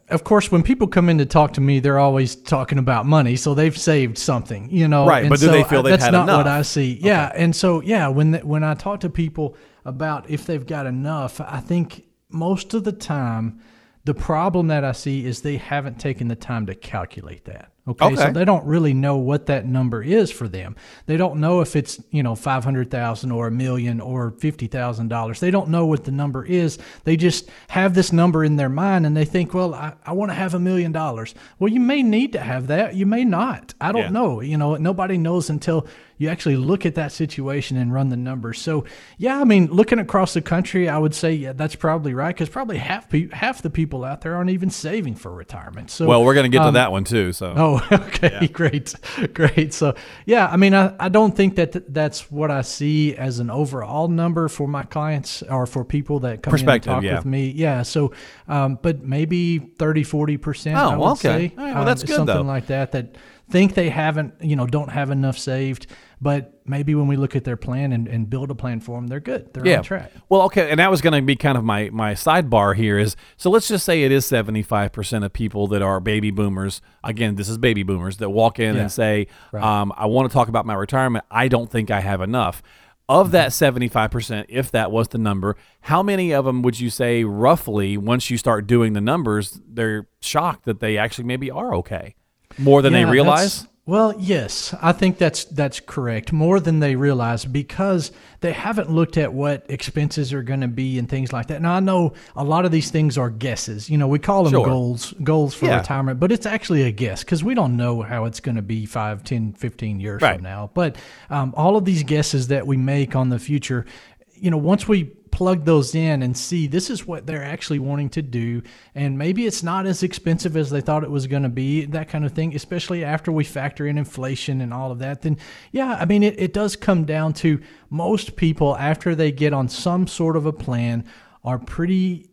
of course when people come in to talk to me, they're always talking about money, so they've saved something, you know. Right, and but do so they feel I- they've that's not enough? what I see. Yeah, and so yeah, when the, when I talk to people, about if they've got enough, I think most of the time, the problem that I see is they haven't taken the time to calculate that. Okay? So they don't really know what that number is for them. They don't know if it's, you know, 500,000 or a million or $50,000. They don't know what the number is. They just have this number in their mind and they think, well, I, I want to have a million dollars. Well, you may need to have that. You may not. I don't Yeah. know. You know, nobody knows until you actually look at that situation and run the numbers. So, yeah, I mean, looking across the country, I would say, yeah, that's probably right because probably half pe- half the people out there aren't even saving for retirement. So, Well, we're going to get to um, that one too. So Oh, okay, great, great. So, yeah, I mean, I, I don't think that th- that's what I see as an overall number for my clients or for people that come in and talk yeah. with me. Yeah, so, um, but maybe 30, 40%, Oh, I would okay. say. Right, well, um, that's is good, Something though. like that, that think they haven't, you know, don't have enough saved, but maybe when we look at their plan and, and build a plan for them, they're good. They're on track. Well, okay, and that was going to be kind of my my sidebar here is so let's just say it is 75% of people that are baby boomers. Again, this is baby boomers that walk in Yeah. and say, Right. um, I want to talk about my retirement. I don't think I have enough. Mm-hmm. Of that 75%, if that was the number, how many of them would you say roughly once you start doing the numbers, they're shocked that they actually maybe are okay? More than Yeah, they realize? Well, yes, I think that's that's correct. More than they realize because they haven't looked at what expenses are going to be and things like that. Now I know a lot of these things are guesses. You know, we call them Sure. goals goals for Yeah. retirement, but it's actually a guess because we don't know how it's going to be 5, 10, 15 years Right. from now. But um, all of these guesses that we make on the future, you know, once we plug those in and see this is what they're actually wanting to do. And maybe it's not as expensive as they thought it was going to be that kind of thing especially after we factor in inflation and all of that then yeah i mean it, it does come down to most people after they get on some sort of a plan are pretty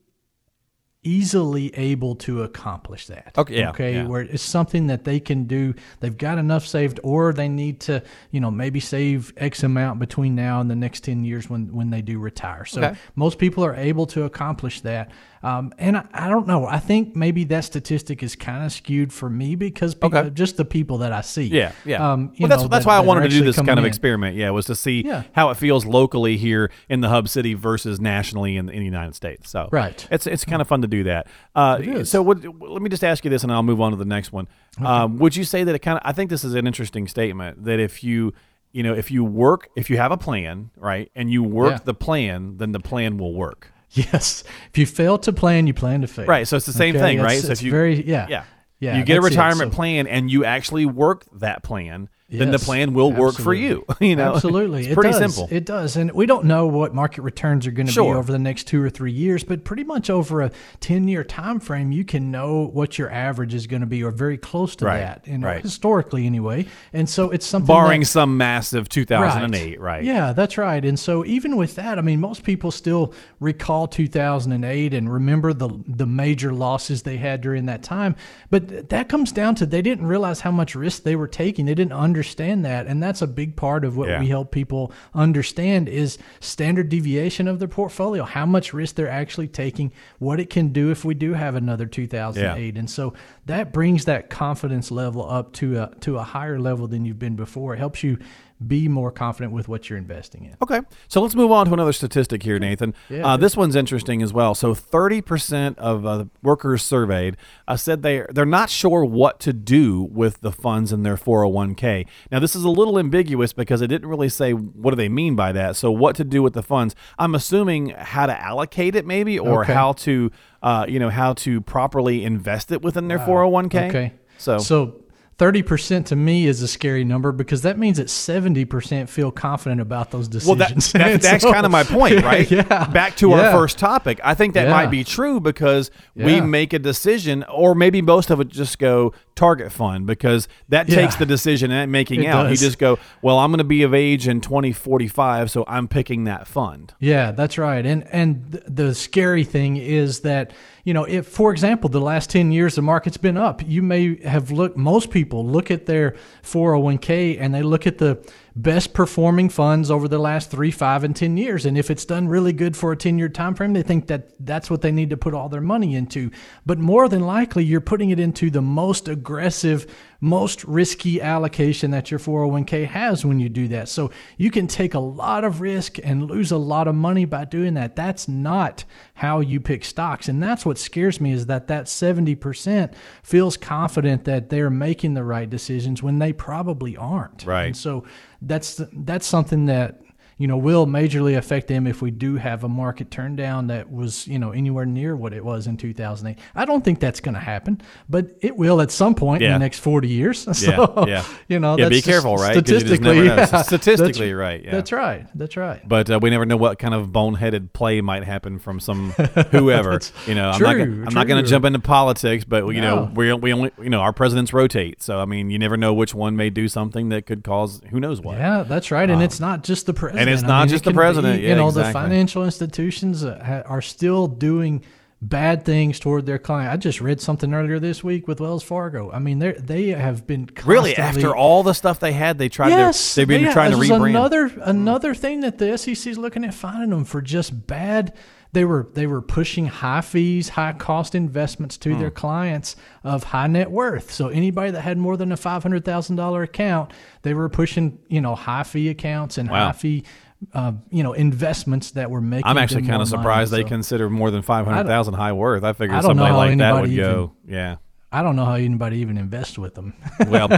easily able to accomplish that. Okay, yeah, Okay. yeah. Where it's something that they can do. They've got enough saved, or they need to, you know, maybe save X amount between now and the next ten years when when they do retire. So Okay. most people are able to accomplish that. Um, and I, I don't know. I think maybe that statistic is kind of skewed for me because people, Okay. just the people that I see. Yeah, yeah. Um, you well, that's know, that's that- why I that wanted to do this kind coming of in. experiment. Yeah, was to see Yeah. how it feels locally here in the hub city versus nationally in, in the United States. So Right. it's it's kind of fun to do that. Uh. So would, let me just ask you this, and I'll move on to the next one. Um, would you say that it kind of? I think this is an interesting statement that if you you know if you work if you have a plan right and you work Yeah. the plan then the plan will work Yes. If you fail to plan, you plan to fail. right so it's the same Okay, thing right it's- so it's if you very yeah yeah yeah you get a it. retirement So- plan and you actually work that plan then the plan will work for you absolutely. you know absolutely it's it pretty does. simple it does and we don't know what market returns are going to Sure. be over the next two or three years but pretty much over a 10 year time frame you can know what your average is going to be or very close to Right, that you know, right. historically anyway and so it's something barring that, some massive 2008 right, yeah, that's right. And so even with that, I mean, most people still recall 2008 and remember the the major losses they had during that time. But that comes down to they didn't realize how much risk they were taking. They didn't understand that, and that's a big part of what Yeah. we help people understand is standard deviation of their portfolio, how much risk they're actually taking, what it can do if we do have another 2008. And so that brings that confidence level up to a to a higher level than you've been before. It helps you be more confident with what you're investing in. Okay, so let's move on to another statistic here, Nathan. Yeah, uh, this one's interesting as well. So, thirty percent of uh, workers surveyed uh, said they they're not sure what to do with the funds in their four hundred one k. Now, this is a little ambiguous because it didn't really say what do they mean by that. So, what to do with the funds? I'm assuming how to allocate it, maybe, or Okay. how to uh, you know how to properly invest it within their four hundred one k. Okay. So, So 30% to me is a scary number because that means that 70% feel confident about those Well, decisions. that, that, that's So- kind of my point, right? yeah. Back to our first topic. I think that Yeah. might be true because we make a decision, or maybe most of it just go target fund because that Yeah. takes the decision and making It out. does. You just go, well, I'm going to be of age in 2045, so I'm picking that fund. Yeah, that's right. And and th- the scary thing is that you know, if for example, the last 10 years the market's been up, you may have looked most people look at their 401k and they look at the best performing funds over the last three, five, and 10 years. And if it's done really good for a 10 year time frame, they think that that's what they need to put all their money into. But more than likely, you're putting it into the most aggressive most risky allocation that your 401k has when you do that. So you can take a lot of risk and lose a lot of money by doing that. That's not how you pick stocks. And that's what scares me is that that 70% feels confident that they're making the right decisions when they probably aren't. Right. And so that's that's something that you know, will majorly affect them if we do have a market turn down that was, you know, anywhere near what it was in 2008. I don't think that's going to happen, but it will at some point Yeah. in the next 40 years. So, yeah. you know, Yeah, that's be careful, right? Statistically, yeah. Statistically, That's- right, yeah. That's right. That's right. But uh, we never know what kind of boneheaded play might happen from some whoever. you know, I'm not true, I'm not going to jump into politics, but you know, we we only you know our presidents rotate, so I mean, you never know which one may do something that could cause who knows what. Yeah, that's right. And it's not just the president. Um, it's I not mean, just it the president. be, Yeah, you know, the financial institutions are still doing bad things toward their client. I just read something earlier this week with Wells Fargo. I mean, they they have been Really, after all the stuff they had, they tried Yes, to they've been yeah, trying to rebrand. Another another thing that the SEC is looking at finding them for just bad. They were they were pushing high fees, high cost investments to Hmm. their clients of high net worth. So anybody that had more than a five hundred thousand dollar account, they were pushing you know high fee accounts and Wow. high fee. Uh, you know investments that were making. I'm actually kind of surprised money. they So consider more than five hundred thousand high worth. I figured somebody like that would anybody go, yeah. I don't know how anybody even invests with them. well,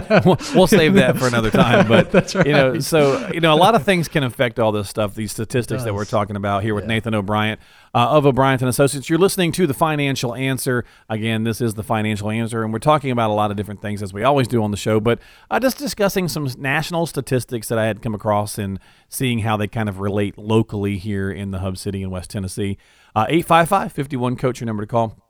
we'll- save that for another time. But you know, so you know, a lot of things can affect all this stuff. These statistics that we're talking about here with Nathan O'Brien uh, of O'Brien and Associates. You're listening to the Financial Answer. Again, this is the Financial Answer, and we're talking about a lot of different things as we always do on the show. But uh, just discussing some national statistics that I had come across and seeing how they kind of relate locally here in the hub city in West Tennessee. Uh, 855 51 coach your number to call.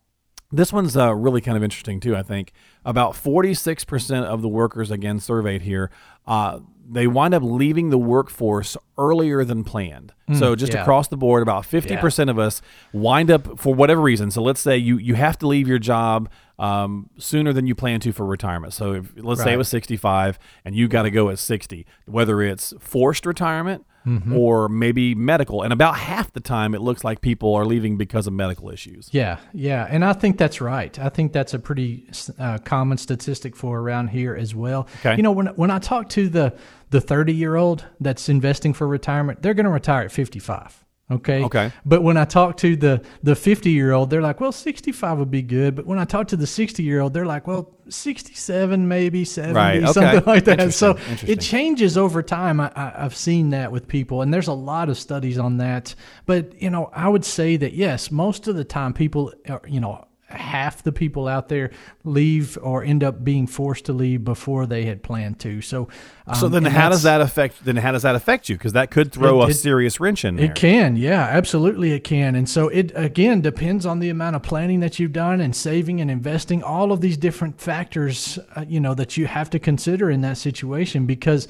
This one's uh, really kind of interesting too. I think about 46% of the workers again surveyed here, uh, they wind up leaving the workforce earlier than planned. so just yeah. across the board, about 50% of us wind up for whatever reason. So let's say you you have to leave your job um, sooner than you plan to for retirement. So if, let's say it was 65 and you got to go at 60, whether it's forced retirement. Mm-hmm. Or maybe medical, and about half the time it looks like people are leaving because of medical issues. Yeah, yeah, and I think that's right. I think that's a pretty uh, common statistic for around here as well. Okay. You know, when when I talk to the the thirty year old that's investing for retirement, they're going to retire at fifty five. Okay. Okay. But when I talk to the the fifty year old, they're like, well, sixty five would be good. But when I talk to the sixty year old, they're like, well, sixty seven, maybe seventy, Right, okay. something like that. So it changes over time. I, I, I've seen that with people, and there's a lot of studies on that. But you know, I would say that yes, most of the time, people, are, you know, half the people out there leave or end up being forced to leave before they had planned to. So, um, So then, how does that affect? Then how does that affect you? Because that could throw It- a it- serious wrench in there. It can, yeah, absolutely, it can. And so it again depends on the amount of planning that you've done and saving and investing. All of these different factors, uh, you know, that you have to consider in that situation because.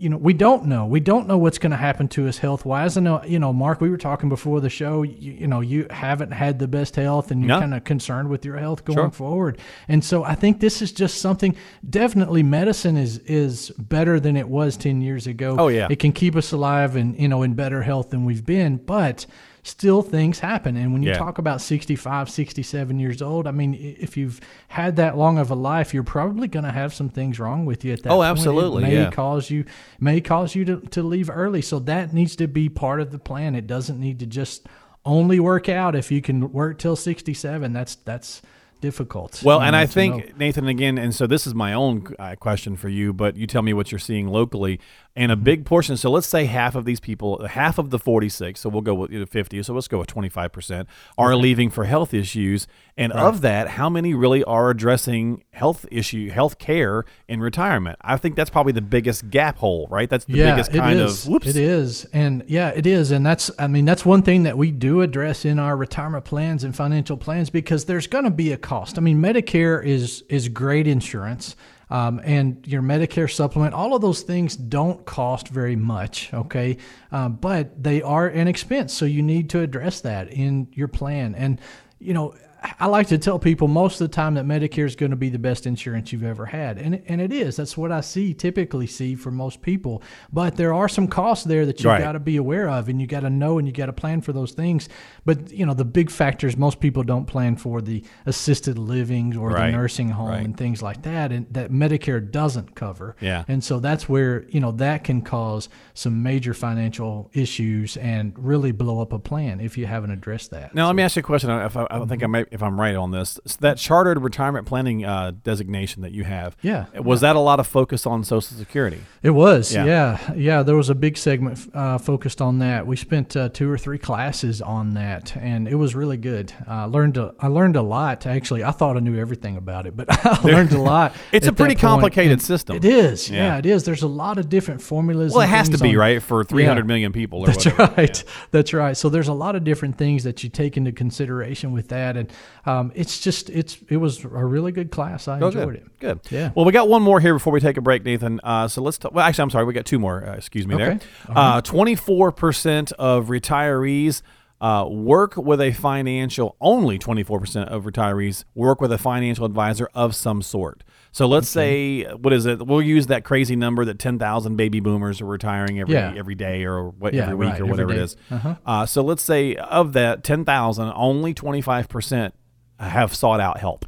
You know, we don't know. We don't know what's going to happen to us health wise. I know, you know, Mark, we were talking before the show. You, you know, you haven't had the best health and you're No. kind of concerned with your health going Sure. forward. And so I think this is just something definitely medicine is is better than it was 10 years ago. Oh, yeah. It can keep us alive and, you know, in better health than we've been, but still things happen. And when you Yeah. talk about 65, 67 years old, I mean, if you've had that long of a life, you're probably going to have some things wrong with you at that Oh, point. It absolutely, may yeah. cause you may cause you to, to leave early. So that needs to be part of the plan. It doesn't need to just only work out if you can work till 67. That's that's difficult. Well, and I think know. Nathan again, and so this is my own uh, question for you, but you tell me what you're seeing locally. And a big portion. So let's say half of these people, half of the 46. So we'll go with 50. So let's go with 25 percent are leaving for health issues. And of that, how many really are addressing health issue, health care in retirement? I think that's probably the biggest gap hole, right? That's the biggest kind of whoops. It is, and yeah, it is, and that's. I mean, that's one thing that we do address in our retirement plans and financial plans because there's going to be a cost. I mean, Medicare is is great insurance. Um, and your Medicare supplement, all of those things don't cost very much, okay? Um, but they are an expense, so you need to address that in your plan. And you know, I like to tell people most of the time that Medicare is going to be the best insurance you've ever had, and and it is. That's what I see typically see for most people. But there are some costs there that you've Right. got to be aware of, and you got to know, and you got to plan for those things. But you know, the big factors most people don't plan for the assisted living or Right. the nursing home Right. and things like that, and that Medicare doesn't cover. Yeah. And so that's where you know that can cause some major financial issues and really blow up a plan if you haven't addressed that. Now, let me ask you a question. If I, I don't think I may, if I'm right on this, So that chartered retirement planning uh, designation that you have, Yeah. was that a lot of focus on Social Security? It was, Yeah. yeah. yeah, There was a big segment uh, focused on that. We spent uh, two or three classes on that, and it was really good. I learned a, I learned a lot. Actually, I thought I knew everything about it, but I learned a lot. It's a pretty complicated system. It is, Yeah. yeah. it is. There's a lot of different formulas. Well, it has to be on- right for three hundred Yeah. million people or That's whatever. right. That's right. So there's a lot of different things that you take into consideration with that, and um, it's just it's it was a really good class. I Oh, enjoyed good. it. Good. Yeah. Well, we got one more here before we take a break, Nathan. Uh, so let's. T- well, actually, I'm sorry. We got two more. Uh, excuse me. Okay. There. Twenty-four percent of retirees. Uh, work with a financial only 24% of retirees work with a financial advisor of some sort so let's say what is it we'll use that crazy number that 10,000 baby boomers are retiring every Yeah. every day or what Yeah, every week right, or whatever it is. Uh-huh. uh, so let's say of that 10,000 only 25% have sought out help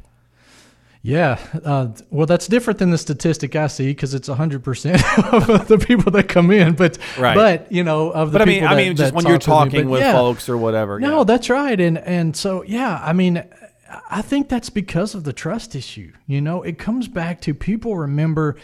Yeah, uh, well, that's different than the statistic I see because it's hundred percent of the people that come in. But Right. but you know of the But I mean, people I that- mean, just when you're talk with me. talking with yeah. folks or whatever. No, that's right, and and so yeah, I mean, I think that's because of the trust issue. You know, it comes back to people remember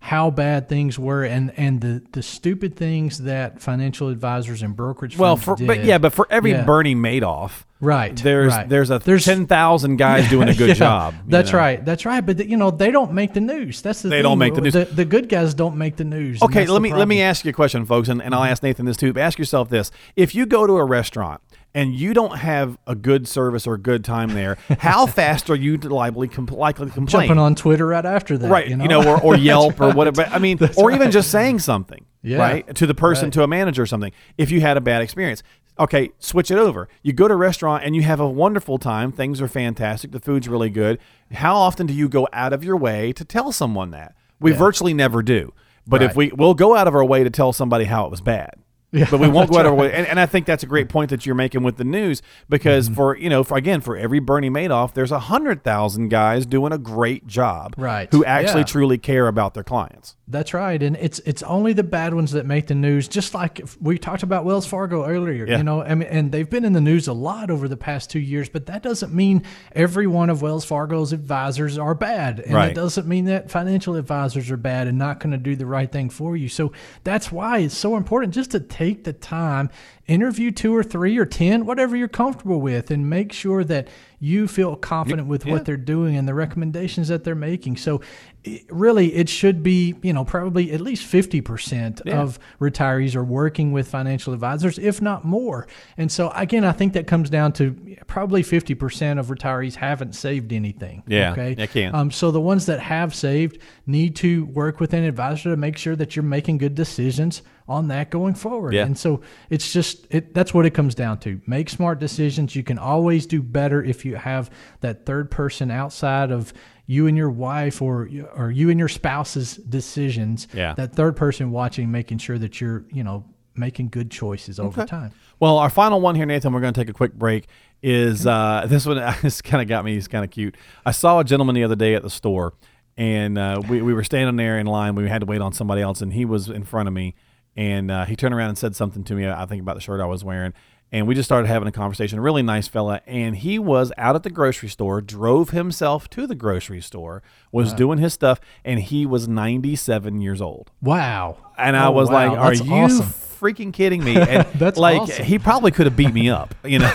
how bad things were and and the the stupid things that financial advisors and brokerage well, firms for, but yeah, but for every Yeah. Bernie Madoff, Right. There's right. there's a there's ten thousand guys doing a good Yeah, job. That's know? right. That's right. But the, you know they don't make the news. That's the They thing. don't make the news. The, the good guys don't make the news. Okay, let me let me. Ask you a question, folks, and, and I'll ask Nathan this too. But ask yourself this: If you go to a restaurant and you don't have a good service or a good time there, how fast are you likely compl- likely to complain? jumping on Twitter right after that. right, You know, or, or Yelp or whatever. I mean, or even just saying something, Yeah. right, to the person, Right. to a manager or something. If you had a bad experience, okay, switch it over. You go to a restaurant and you have a wonderful time. Things are fantastic. The food's really good. How often do you go out of your way to tell someone that? We virtually never do. But if we we'll go out of our way to tell somebody how it was bad. Yeah, but we won't go out of our way. And, and I think that's a great point that you're making with the news because Mm-hmm. for you know, for again, for every Bernie Madoff, there's a hundred thousand guys doing a great job, Right. Who actually Yeah. truly care about their clients. That's right, and it's it's only the bad ones that make the news. Just like we talked about Wells Fargo earlier, Yeah. you know, I mean, and they've been in the news a lot over the past two years. But that doesn't mean every one of Wells Fargo's advisors are bad, and Right. it doesn't mean that financial advisors are bad and not going to do the right thing for you. So that's why it's so important just to take the time, interview two or three or ten, whatever you're comfortable with, and make sure that you feel confident with yeah. what they're doing and the recommendations that they're making. So, it, really, it should be you know probably at least fifty percent Yeah. of retirees are working with financial advisors, if not more. And so, again, I think that comes down to probably fifty percent of retirees haven't saved anything. Yeah, Okay. Can. Um, so the ones that have saved need to work with an advisor to make sure that you're making good decisions on that going forward. Yeah. And so it's just it, that's what it comes down to. Make smart decisions. You can always do better if you have that third person outside of you and your wife or or you and your spouse's decisions. Yeah. That third person watching, making sure that you're you know making good choices over time. Well, our final one here, Nathan. We're going to take a quick break. Is uh, this one? This kind of got me. It's kind of cute. I saw a gentleman the other day at the store, and uh, we we were standing there in line. We had to wait on somebody else, and he was in front of me, and uh, he turned around and said something to me. I think about the shirt I was wearing. And we just started having a conversation. A really nice fella, and he was out at the grocery store, drove himself to the grocery store, was doing his stuff, and he was 97 years old. Wow. And I Oh, was wow. like, "Are That's you awesome. freaking kidding me?" And That's like awesome. he probably could have beat me up, you know.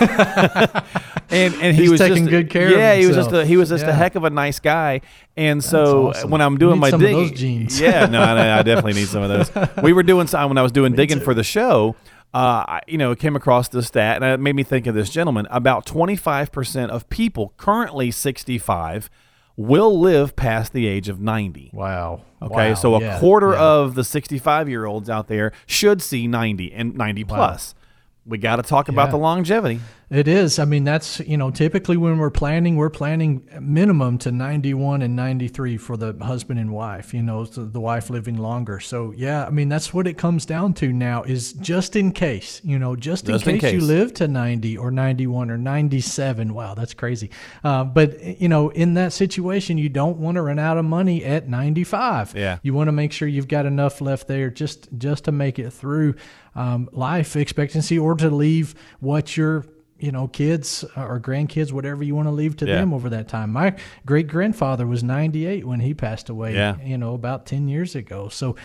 and and he He's was taking just, good care of Yeah, he was just a, he was just a heck of a nice guy. And so uh, awesome. when I'm You doing need my some of digging, yeah, no, I, I definitely need some of those. We were doing some when I was doing digging for the show. Uh, you know, came across this stat, and it made me think of this gentleman. About 25% of people currently 65 will live past the age of 90. Wow. Okay, Wow. so a Yeah. quarter Yeah. of the 65 year olds out there should see 90 and 90 plus. We got to talk about the longevity. It is. I mean, that's, you know, typically when we're planning, we're planning minimum to 91 and 93 for the husband and wife, you know, the, the wife living longer. So, yeah, I mean, that's what it comes down to now is just in case, you know, just, Just in, in case you live to 90 or 91 or 97. Wow, that's crazy. Uh, but, you know, in that situation, you don't want to run out of money at 95. Yeah. You want to make sure you've got enough left there just, just to make it through um, life expectancy or to leave what your you know, kids or grandkids, whatever you want to leave to Yeah. them over that time. My great grandfather was 98 when he passed away, Yeah. you know, about 10 years ago. So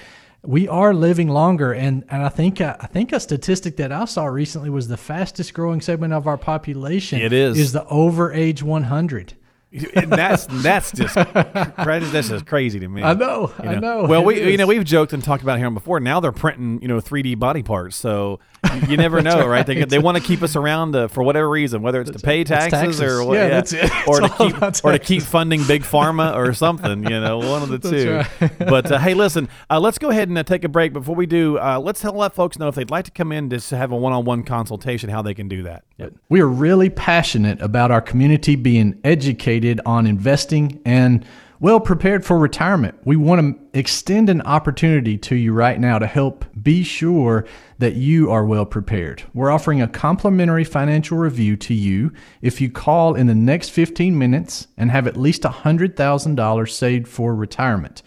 we are living longer. And, and I think, uh, I think a statistic that I saw recently was the fastest growing segment of our population It is. is the over age 100. And that's that's just crazy. That's just crazy to me. I know, You I know. Well, we you know we've joked and talked about it here before. Now they're printing you know 3D body parts, so you, you never know, right? They they want to keep us around uh, for whatever reason, whether it's to pay taxes, taxes. or what, Yeah, that's it. or to keep or to keep funding big pharma or something. You know, one of the two. That's but uh, hey, listen, uh, let's go ahead and uh, take a break. Before we do, uh, let's tell let folks know if they'd like to come in just to have a one-on-one consultation, how they can do that. We are really passionate about our community being educated on investing and well prepared for retirement. We want to extend an opportunity to you right now to help be sure that you are well prepared. We're offering a complimentary financial review to you if you call in the next 15 minutes and have at least $100,000 saved for retirement.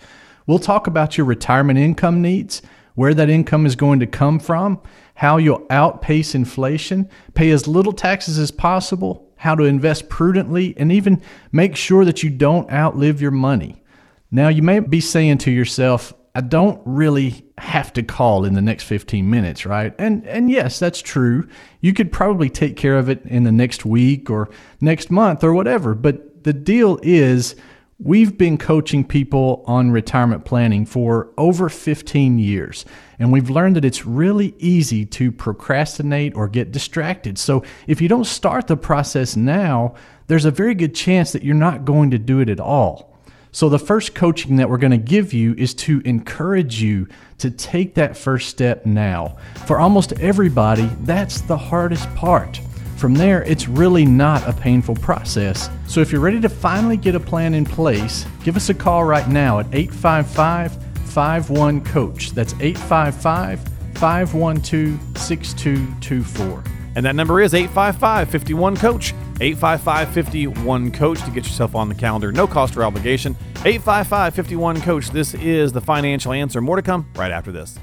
We'll talk about your retirement income needs, where that income is going to come from, how you'll outpace inflation, pay as little taxes as possible, how to invest prudently, and even make sure that you don't outlive your money. Now, you may be saying to yourself, I don't really have to call in the next 15 minutes, right? And and yes, that's true. You could probably take care of it in the next week or next month or whatever, but the deal is We've been coaching people on retirement planning for over 15 years, and we've learned that it's really easy to procrastinate or get distracted. So, if you don't start the process now, there's a very good chance that you're not going to do it at all. So, the first coaching that we're going to give you is to encourage you to take that first step now. For almost everybody, that's the hardest part. From there, it's really not a painful process. So if you're ready to finally get a plan in place, give us a call right now at 855 51 Coach. That's 855 512 6224. And that number is 855 51 Coach. 855 51 Coach to get yourself on the calendar. No cost or obligation. 855 51 Coach. This is the financial answer. More to come right after this.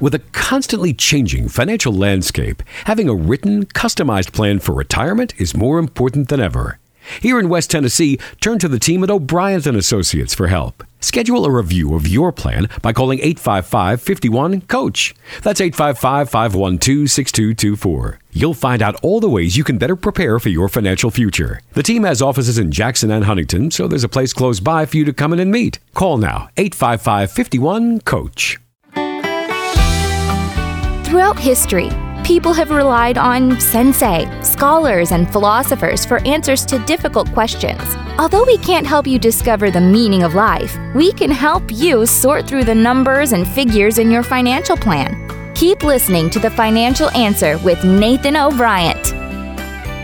With a constantly changing financial landscape, having a written, customized plan for retirement is more important than ever. Here in West Tennessee, turn to the team at O'Brien and Associates for help. Schedule a review of your plan by calling 855-51-COACH. That's 855-512-6224. You'll find out all the ways you can better prepare for your financial future. The team has offices in Jackson and Huntingdon, so there's a place close by for you to come in and meet. Call now, 855-51-COACH. Throughout history, people have relied on sensei, scholars, and philosophers for answers to difficult questions. Although we can't help you discover the meaning of life, we can help you sort through the numbers and figures in your financial plan. Keep listening to The Financial Answer with Nathan O'Brien.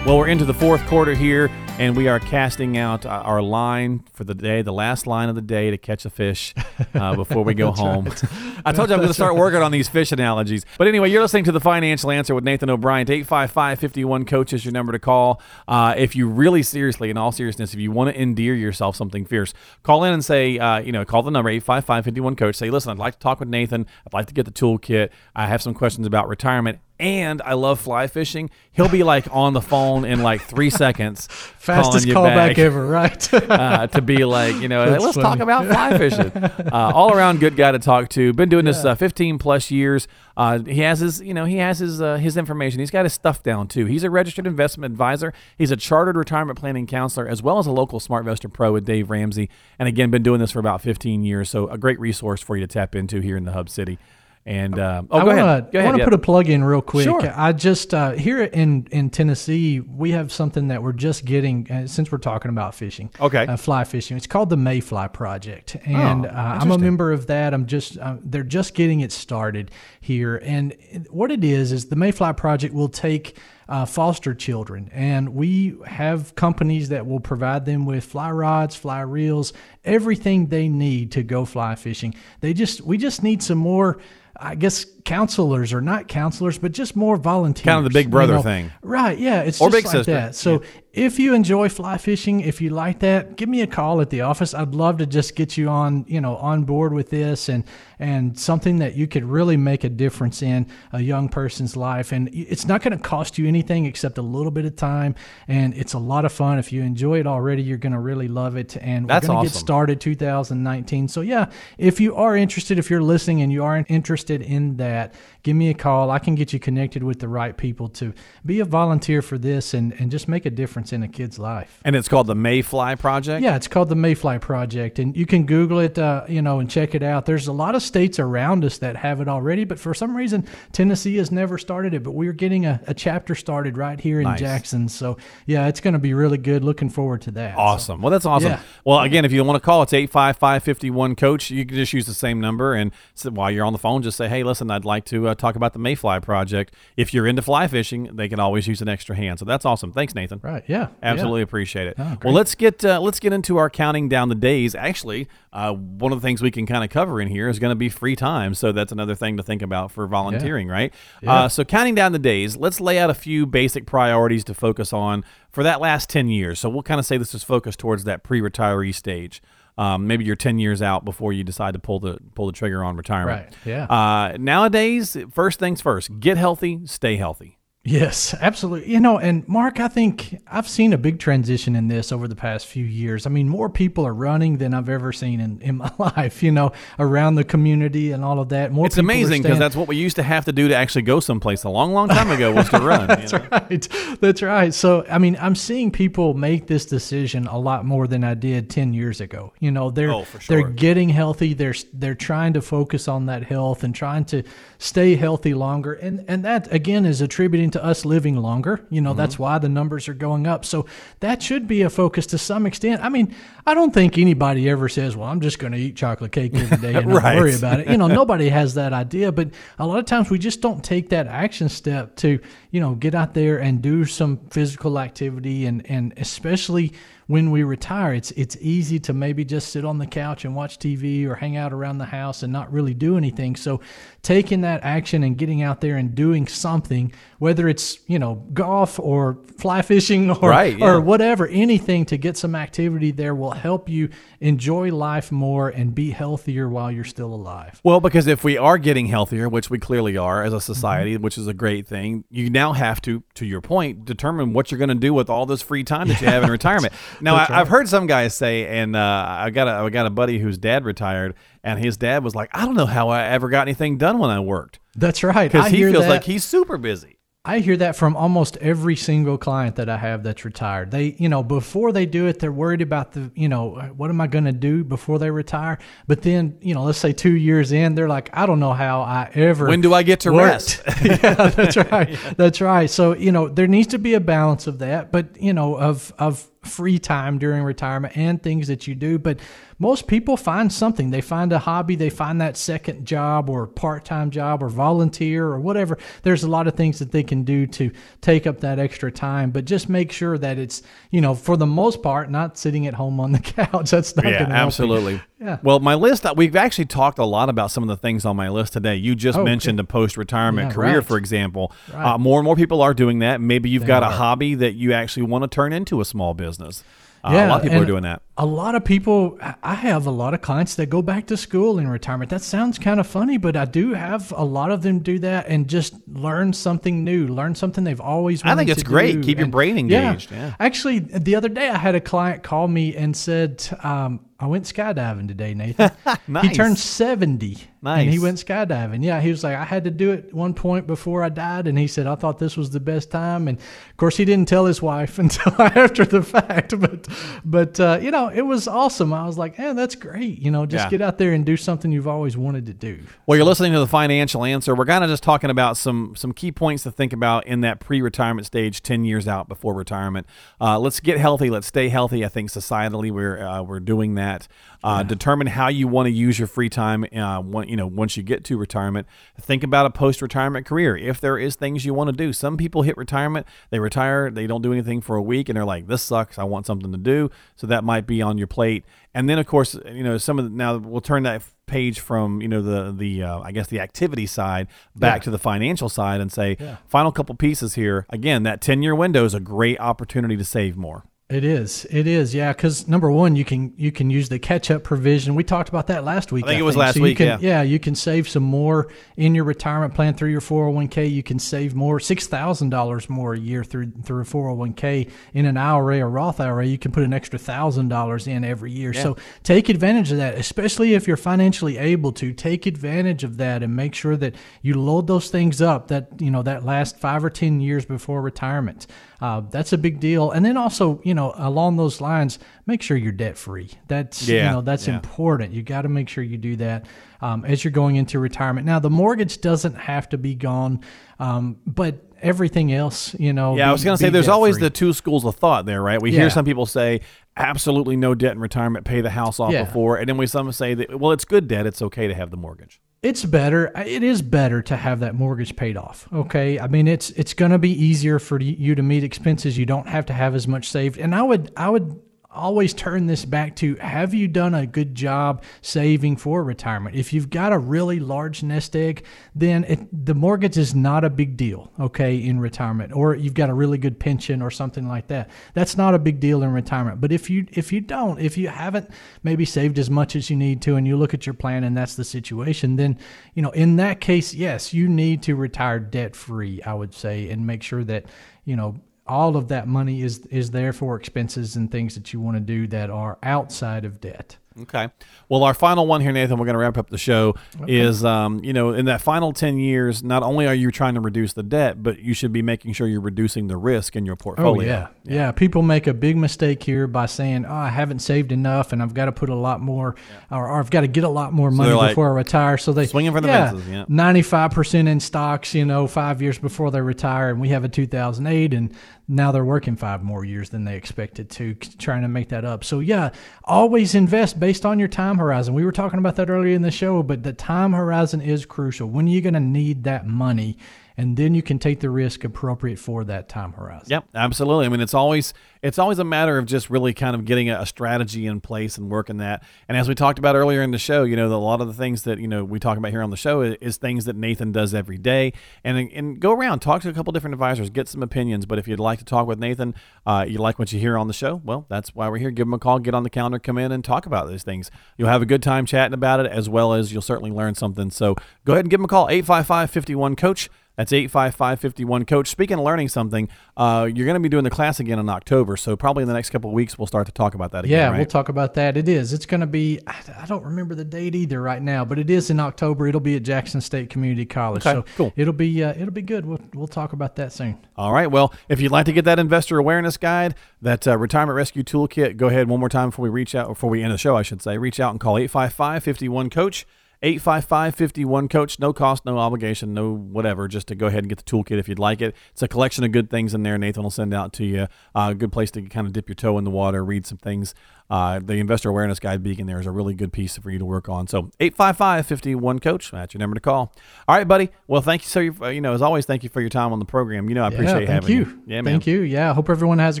Well, we're into the fourth quarter here, and we are casting out uh, our line for the day, the last line of the day to catch a fish uh, before we go home. I told you I'm going to start working on these fish analogies. But anyway, you're listening to the Financial Answer with Nathan O'Brien. 855-51 Coach is your number to call. Uh, if you really seriously, in all seriousness, if you want to endear yourself something fierce, call in and say, uh, you know, call the number 855-51 Coach. Say, listen, I'd like to talk with Nathan. I'd like to get the toolkit. I have some questions about retirement. And I love fly fishing. He'll be like on the phone in like three seconds. Fastest callback back, ever, right? uh, to be like, you know, That's let's funny. talk about fly fishing. Uh, all around good guy to talk to. Been doing this uh, 15 plus years. Uh, he has his, you know, he has his uh, his information. He's got his stuff down too. He's a registered investment advisor. He's a chartered retirement planning counselor, as well as a local SmartVestor Pro with Dave Ramsey. And again, been doing this for about 15 years. So a great resource for you to tap into here in the Hub City. And uh, oh, I go wanna, ahead. Go I want to yeah. put a plug in real quick. Sure. I just uh, here in in Tennessee, we have something that we're just getting uh, since we're talking about fishing. Okay. uh, fly fishing. It's called the Mayfly Project, and Oh, uh, I'm a member of that. I'm just uh, they're just getting it started here, and what it is is the Mayfly Project will take uh, foster children, and we have companies that will provide them with fly rods, fly reels, everything they need to go fly fishing. They just we just need some more. I guess counselors or not counselors, but just more volunteers. Kind of the big you brother know? thing. Right. Yeah. It's Or just big like sister. that. So if you enjoy fly fishing, if you like that, give me a call at the office. I'd love to just get you on, you know, on board with this and and something that you could really make a difference in a young person's life. And it's not going to cost you anything except a little bit of time. And it's a lot of fun. If you enjoy it already, you're going to really love it. And we're going to get started 2019. So yeah, if you are interested, if you're listening and you are interested in that, give me a call. I can get you connected with the right people to be a volunteer for this and, and just make a difference in a kid's life. And it's called the Mayfly Project. Yeah, it's called the Mayfly Project, and you can Google it, uh, you know, and check it out. There's a lot of states around us that have it already, but for some reason, Tennessee has never started it. But we're getting a, a chapter started right here in Nice. Jackson, so yeah, it's going to be really good. Looking forward to that. So- Awesome. Well, that's awesome. Yeah. Well, again, if you want to call, it's 855 51 Coach. You can just use the same number. And so while you're on the phone, just say, hey, listen, I'd like to uh, talk about the Mayfly Project. If you're into fly fishing, they can always use an extra hand. So that's awesome. Thanks, Nathan. Right. Yeah. Absolutely appreciate it. Oh, well, let's get uh, let's get into our counting down the days. Actually, uh, one of the things we can kind of cover in here is going to be free time. So that's another thing to think about for volunteering, right? Uh, so counting down the days, let's lay out a few basic priorities to focus on for that last ten years. So we'll kind of say this is focused towards that pre-retiree stage. Um, maybe you're 10 years out before you decide to pull the pull the trigger on retirement. Right, yeah. Uh, nowadays, first things first, get healthy, stay healthy. Yes, absolutely. You know, and Mark, I think I've seen a big transition in this over the past few years. I mean, more people are running than I've ever seen in, in my life, you know, around the community and all of that. More It's amazing because that's what we used to have to do to actually go someplace a long, long time ago was to run. you know? right. That's right. So, I mean, I'm seeing people make this decision a lot more than I did 10 years ago. You know, they're Oh, for they're getting healthy. They're they're trying to focus on that health and trying to stay healthy longer. And and that again is attributing to us living longer. You know, that's Mm-hmm. why the numbers are going up. So, that should be a focus to some extent. I mean, I don't think anybody ever says, "Well, I'm just going to eat chocolate cake every day and Right. not worry about it." You know, nobody has that idea, but a lot of times we just don't take that action step to, you know, get out there and do some physical activity and and especially when we retire, it's it's easy to maybe just sit on the couch and watch TV or hang out around the house and not really do anything. So taking that action and getting out there and doing something, whether it's, you know, golf or fly fishing or Right, yeah. or whatever, anything to get some activity there will help you enjoy life more and be healthier while you're still alive. Well, because if we are getting healthier, which we clearly are as a society, Mm-hmm. which is a great thing, you now have to, to your point, determine what you're going to do with all this free time that you have in retirement. Now, I, I've heard some guys say, and uh, I got a, I got a buddy whose dad retired, and his dad was like, "I don't know how I ever got anything done when I worked," That's right. because he feels that. like he's super busy. I hear that from almost every single client that I have that's retired. They, you know, before they do it, they're worried about the, you know, what am I going to do before they retire? But then, you know, let's say two years in, they're like, I don't know how I ever. When do I get to worked. rest? yeah, that's right. That's right. So, you know, there needs to be a balance of that, but, you know, of, of, free time during retirement and things that you do but most people find something. They find a hobby they find that second job or part-time job or volunteer or whatever. There's a lot of things that they can do to take up that extra time but just make sure that it's you know for the most part not sitting at home on the couch. That's not Yeah, absolutely. Yeah. Well, my list, uh, we've actually talked a lot about some of the things on my list today. You just Oh, mentioned a post retirement Yeah, career, right. for example. Right. Uh, more and more people are doing that. Maybe you've got a hobby that you actually want to turn into a small business. Uh, a lot of people are doing that. A lot of people, I have a lot of clients that go back to school in retirement. That sounds kind of funny, but I do have a lot of them do that and just learn something new, learn something they've always wanted I think it's great. do. Keep your brain engaged. Yeah. Actually, the other day I had a client call me and said, um, I went skydiving today, Nathan. He turned 70 and he went skydiving. Yeah, he was like, I had to do it one point before I died. And he said, I thought this was the best time. And of course, he didn't tell his wife until after the fact. But, but uh, you know, it was awesome. I was like, yeah, that's great. You know, just Yeah. get out there and do something you've always wanted to do. Well, you're listening to the financial answer. We're kind of just talking about some some key points to think about in that pre-retirement stage, ten years out before retirement. Uh, let's get healthy. Let's stay healthy. I think societally we're uh, we're doing that. Uh, Determine how you want to use your free time. Uh, you know, once you get to retirement, think about a post-retirement career. If there is things you want to do, some people hit retirement, they retire, they don't do anything for a week, and they're like, "This sucks. I want something to do." So that might be on your plate. And then, of course, you know, some of the, now we'll turn that page from you know the the uh, I guess the activity side back Yeah. to the financial side and say final couple pieces here. Again, that ten year window is a great opportunity to save more. It is. It is. Yeah. Because number one, you can you can use the catch up provision. We talked about that last week. I think it was last So you week, can- yeah. Yeah. You can save some more in your retirement plan through your four hundred one k. You can save more six thousand dollars more a year through through a four hundred one k in an IRA or Roth IRA. You can put an extra thousand dollars in every year. So take advantage of that, especially if you're financially able to. Take advantage of that and make sure that you load those things up. That you know that last five or ten years before retirement. Uh, that's a big deal. And then also, you know, along those lines, make sure you're debt free. That's Yeah, you know that's yeah. important. You got to make sure you do that um, as you're going into retirement. Now, the mortgage doesn't have to be gone, um, but everything else, you know. Yeah, I was going to say there's always the two schools of thought there, right? We Yeah. hear some people say absolutely no debt in retirement, pay the house off Yeah. before, and then we some say that well, it's good debt, it's okay to have the mortgage. It's better uh, it is better to have that mortgage paid off okay? I mean it's it's going to be easier for you to meet expenses. You don't have to have as much saved. And i would i would always turn this back to have you done a good job saving for retirement? If you've got a really large nest egg then it, the mortgage is not a big deal okay in retirement or you've got a really good pension or something like that. That's not a big deal in retirement. But if you if you don't if you haven't maybe saved as much as you need to and you look at your plan and that's the situation then you know in that case yes you need to retire debt free i would say and make sure that you know all of that money is is there for expenses and things that you want to do that are outside of debt Okay. Well, our final one here, Nathan, we're going to wrap up the show, is, um, you know, in that final 10 years, not only are you trying to reduce the debt, but you should be making sure you're reducing the risk in your portfolio. Oh yeah. yeah, People make a big mistake here by saying, "Oh, I haven't saved enough, and I've got to put a lot more, or, or I've got to get a lot more money they're like before I retire." So they swinging for the yeah, fences, yeah. ninety-five percent in stocks, you know, five years before they retire, and we have a two thousand eight, and now they're working five more years than they expected to, trying to make that up. So yeah, always invest based on your time horizon. We were talking about that earlier in the show, but the time horizon is crucial. When are you going to need that money? And then you can take the risk appropriate for that time horizon. Yep, absolutely. I mean, it's always it's always a matter of just really kind of getting a, a strategy in place and working that. And as we talked about earlier in the show, you know, the, a lot of the things that you know we talk about here on the show is, is things that Nathan does every day. And and go around, talk to a couple different advisors, get some opinions. But if you'd like to talk with Nathan, uh, you like what you hear on the show, well, that's why we're here. Give him a call, get on the calendar, come in and talk about these things. You'll have a good time chatting about it, as well as you'll certainly learn something. So go ahead and give him a call, 855 51 Coach. That's 855 51 Coach. Speaking of learning something, uh, you're going to be doing the class again in October. So probably in the next couple of weeks, we'll start to talk about that again. Yeah, right? we'll talk about that. It is. It's going to be. I I don't remember the date either right now, but it is in October. It'll be at Jackson State Community College. Okay, so cool. It'll be. Uh, it'll be good. We'll we'll talk about that soon. All right. Well, if you'd like to get that investor awareness guide, that uh, retirement rescue toolkit, go ahead one more time before we reach out, before we end the show, I should say. Reach out and call 855 51 Coach. 855 51 Coach. No cost, no obligation, no whatever. Just to go ahead and get the toolkit if you'd like it. It's a collection of good things in there. Nathan will send out to you. Uh, a good place to kind of dip your toe in the water, read some things. Uh, the investor awareness guide beacon there is a really good piece for you to work on. So 855 51 Coach. That's your number to call. All right, buddy. Well, thank you. So, you- you know, as always, thank you for your time on the program. You know, I appreciate yeah, thank having you. you. Yeah, man. Thank you. Yeah, I hope everyone has a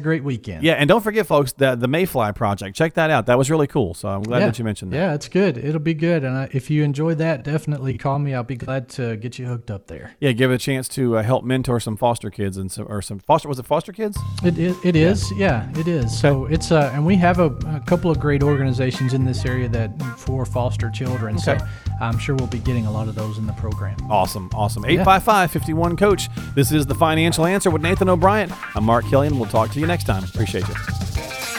great weekend. Yeah, and don't forget, folks, the the Mayfly project. Check that out. That was really cool. So I'm glad yeah. that you mentioned that. Yeah, it's good. It'll be good. And uh, if you enjoy that, definitely call me. I'll be glad to get you hooked up there. Yeah, give it a chance to uh, help mentor some foster kids and some or some foster was it foster kids? It is. It is. Yeah, it is. So it's uh, and we have a, a couple of great organizations in this area that for foster children. So I'm sure we'll be getting a lot of those in the program. Awesome, awesome. 855 51 Coach. This is the financial answer with Nathan O'Brien. I'm Mark Killian. We'll talk to you next time. Appreciate you.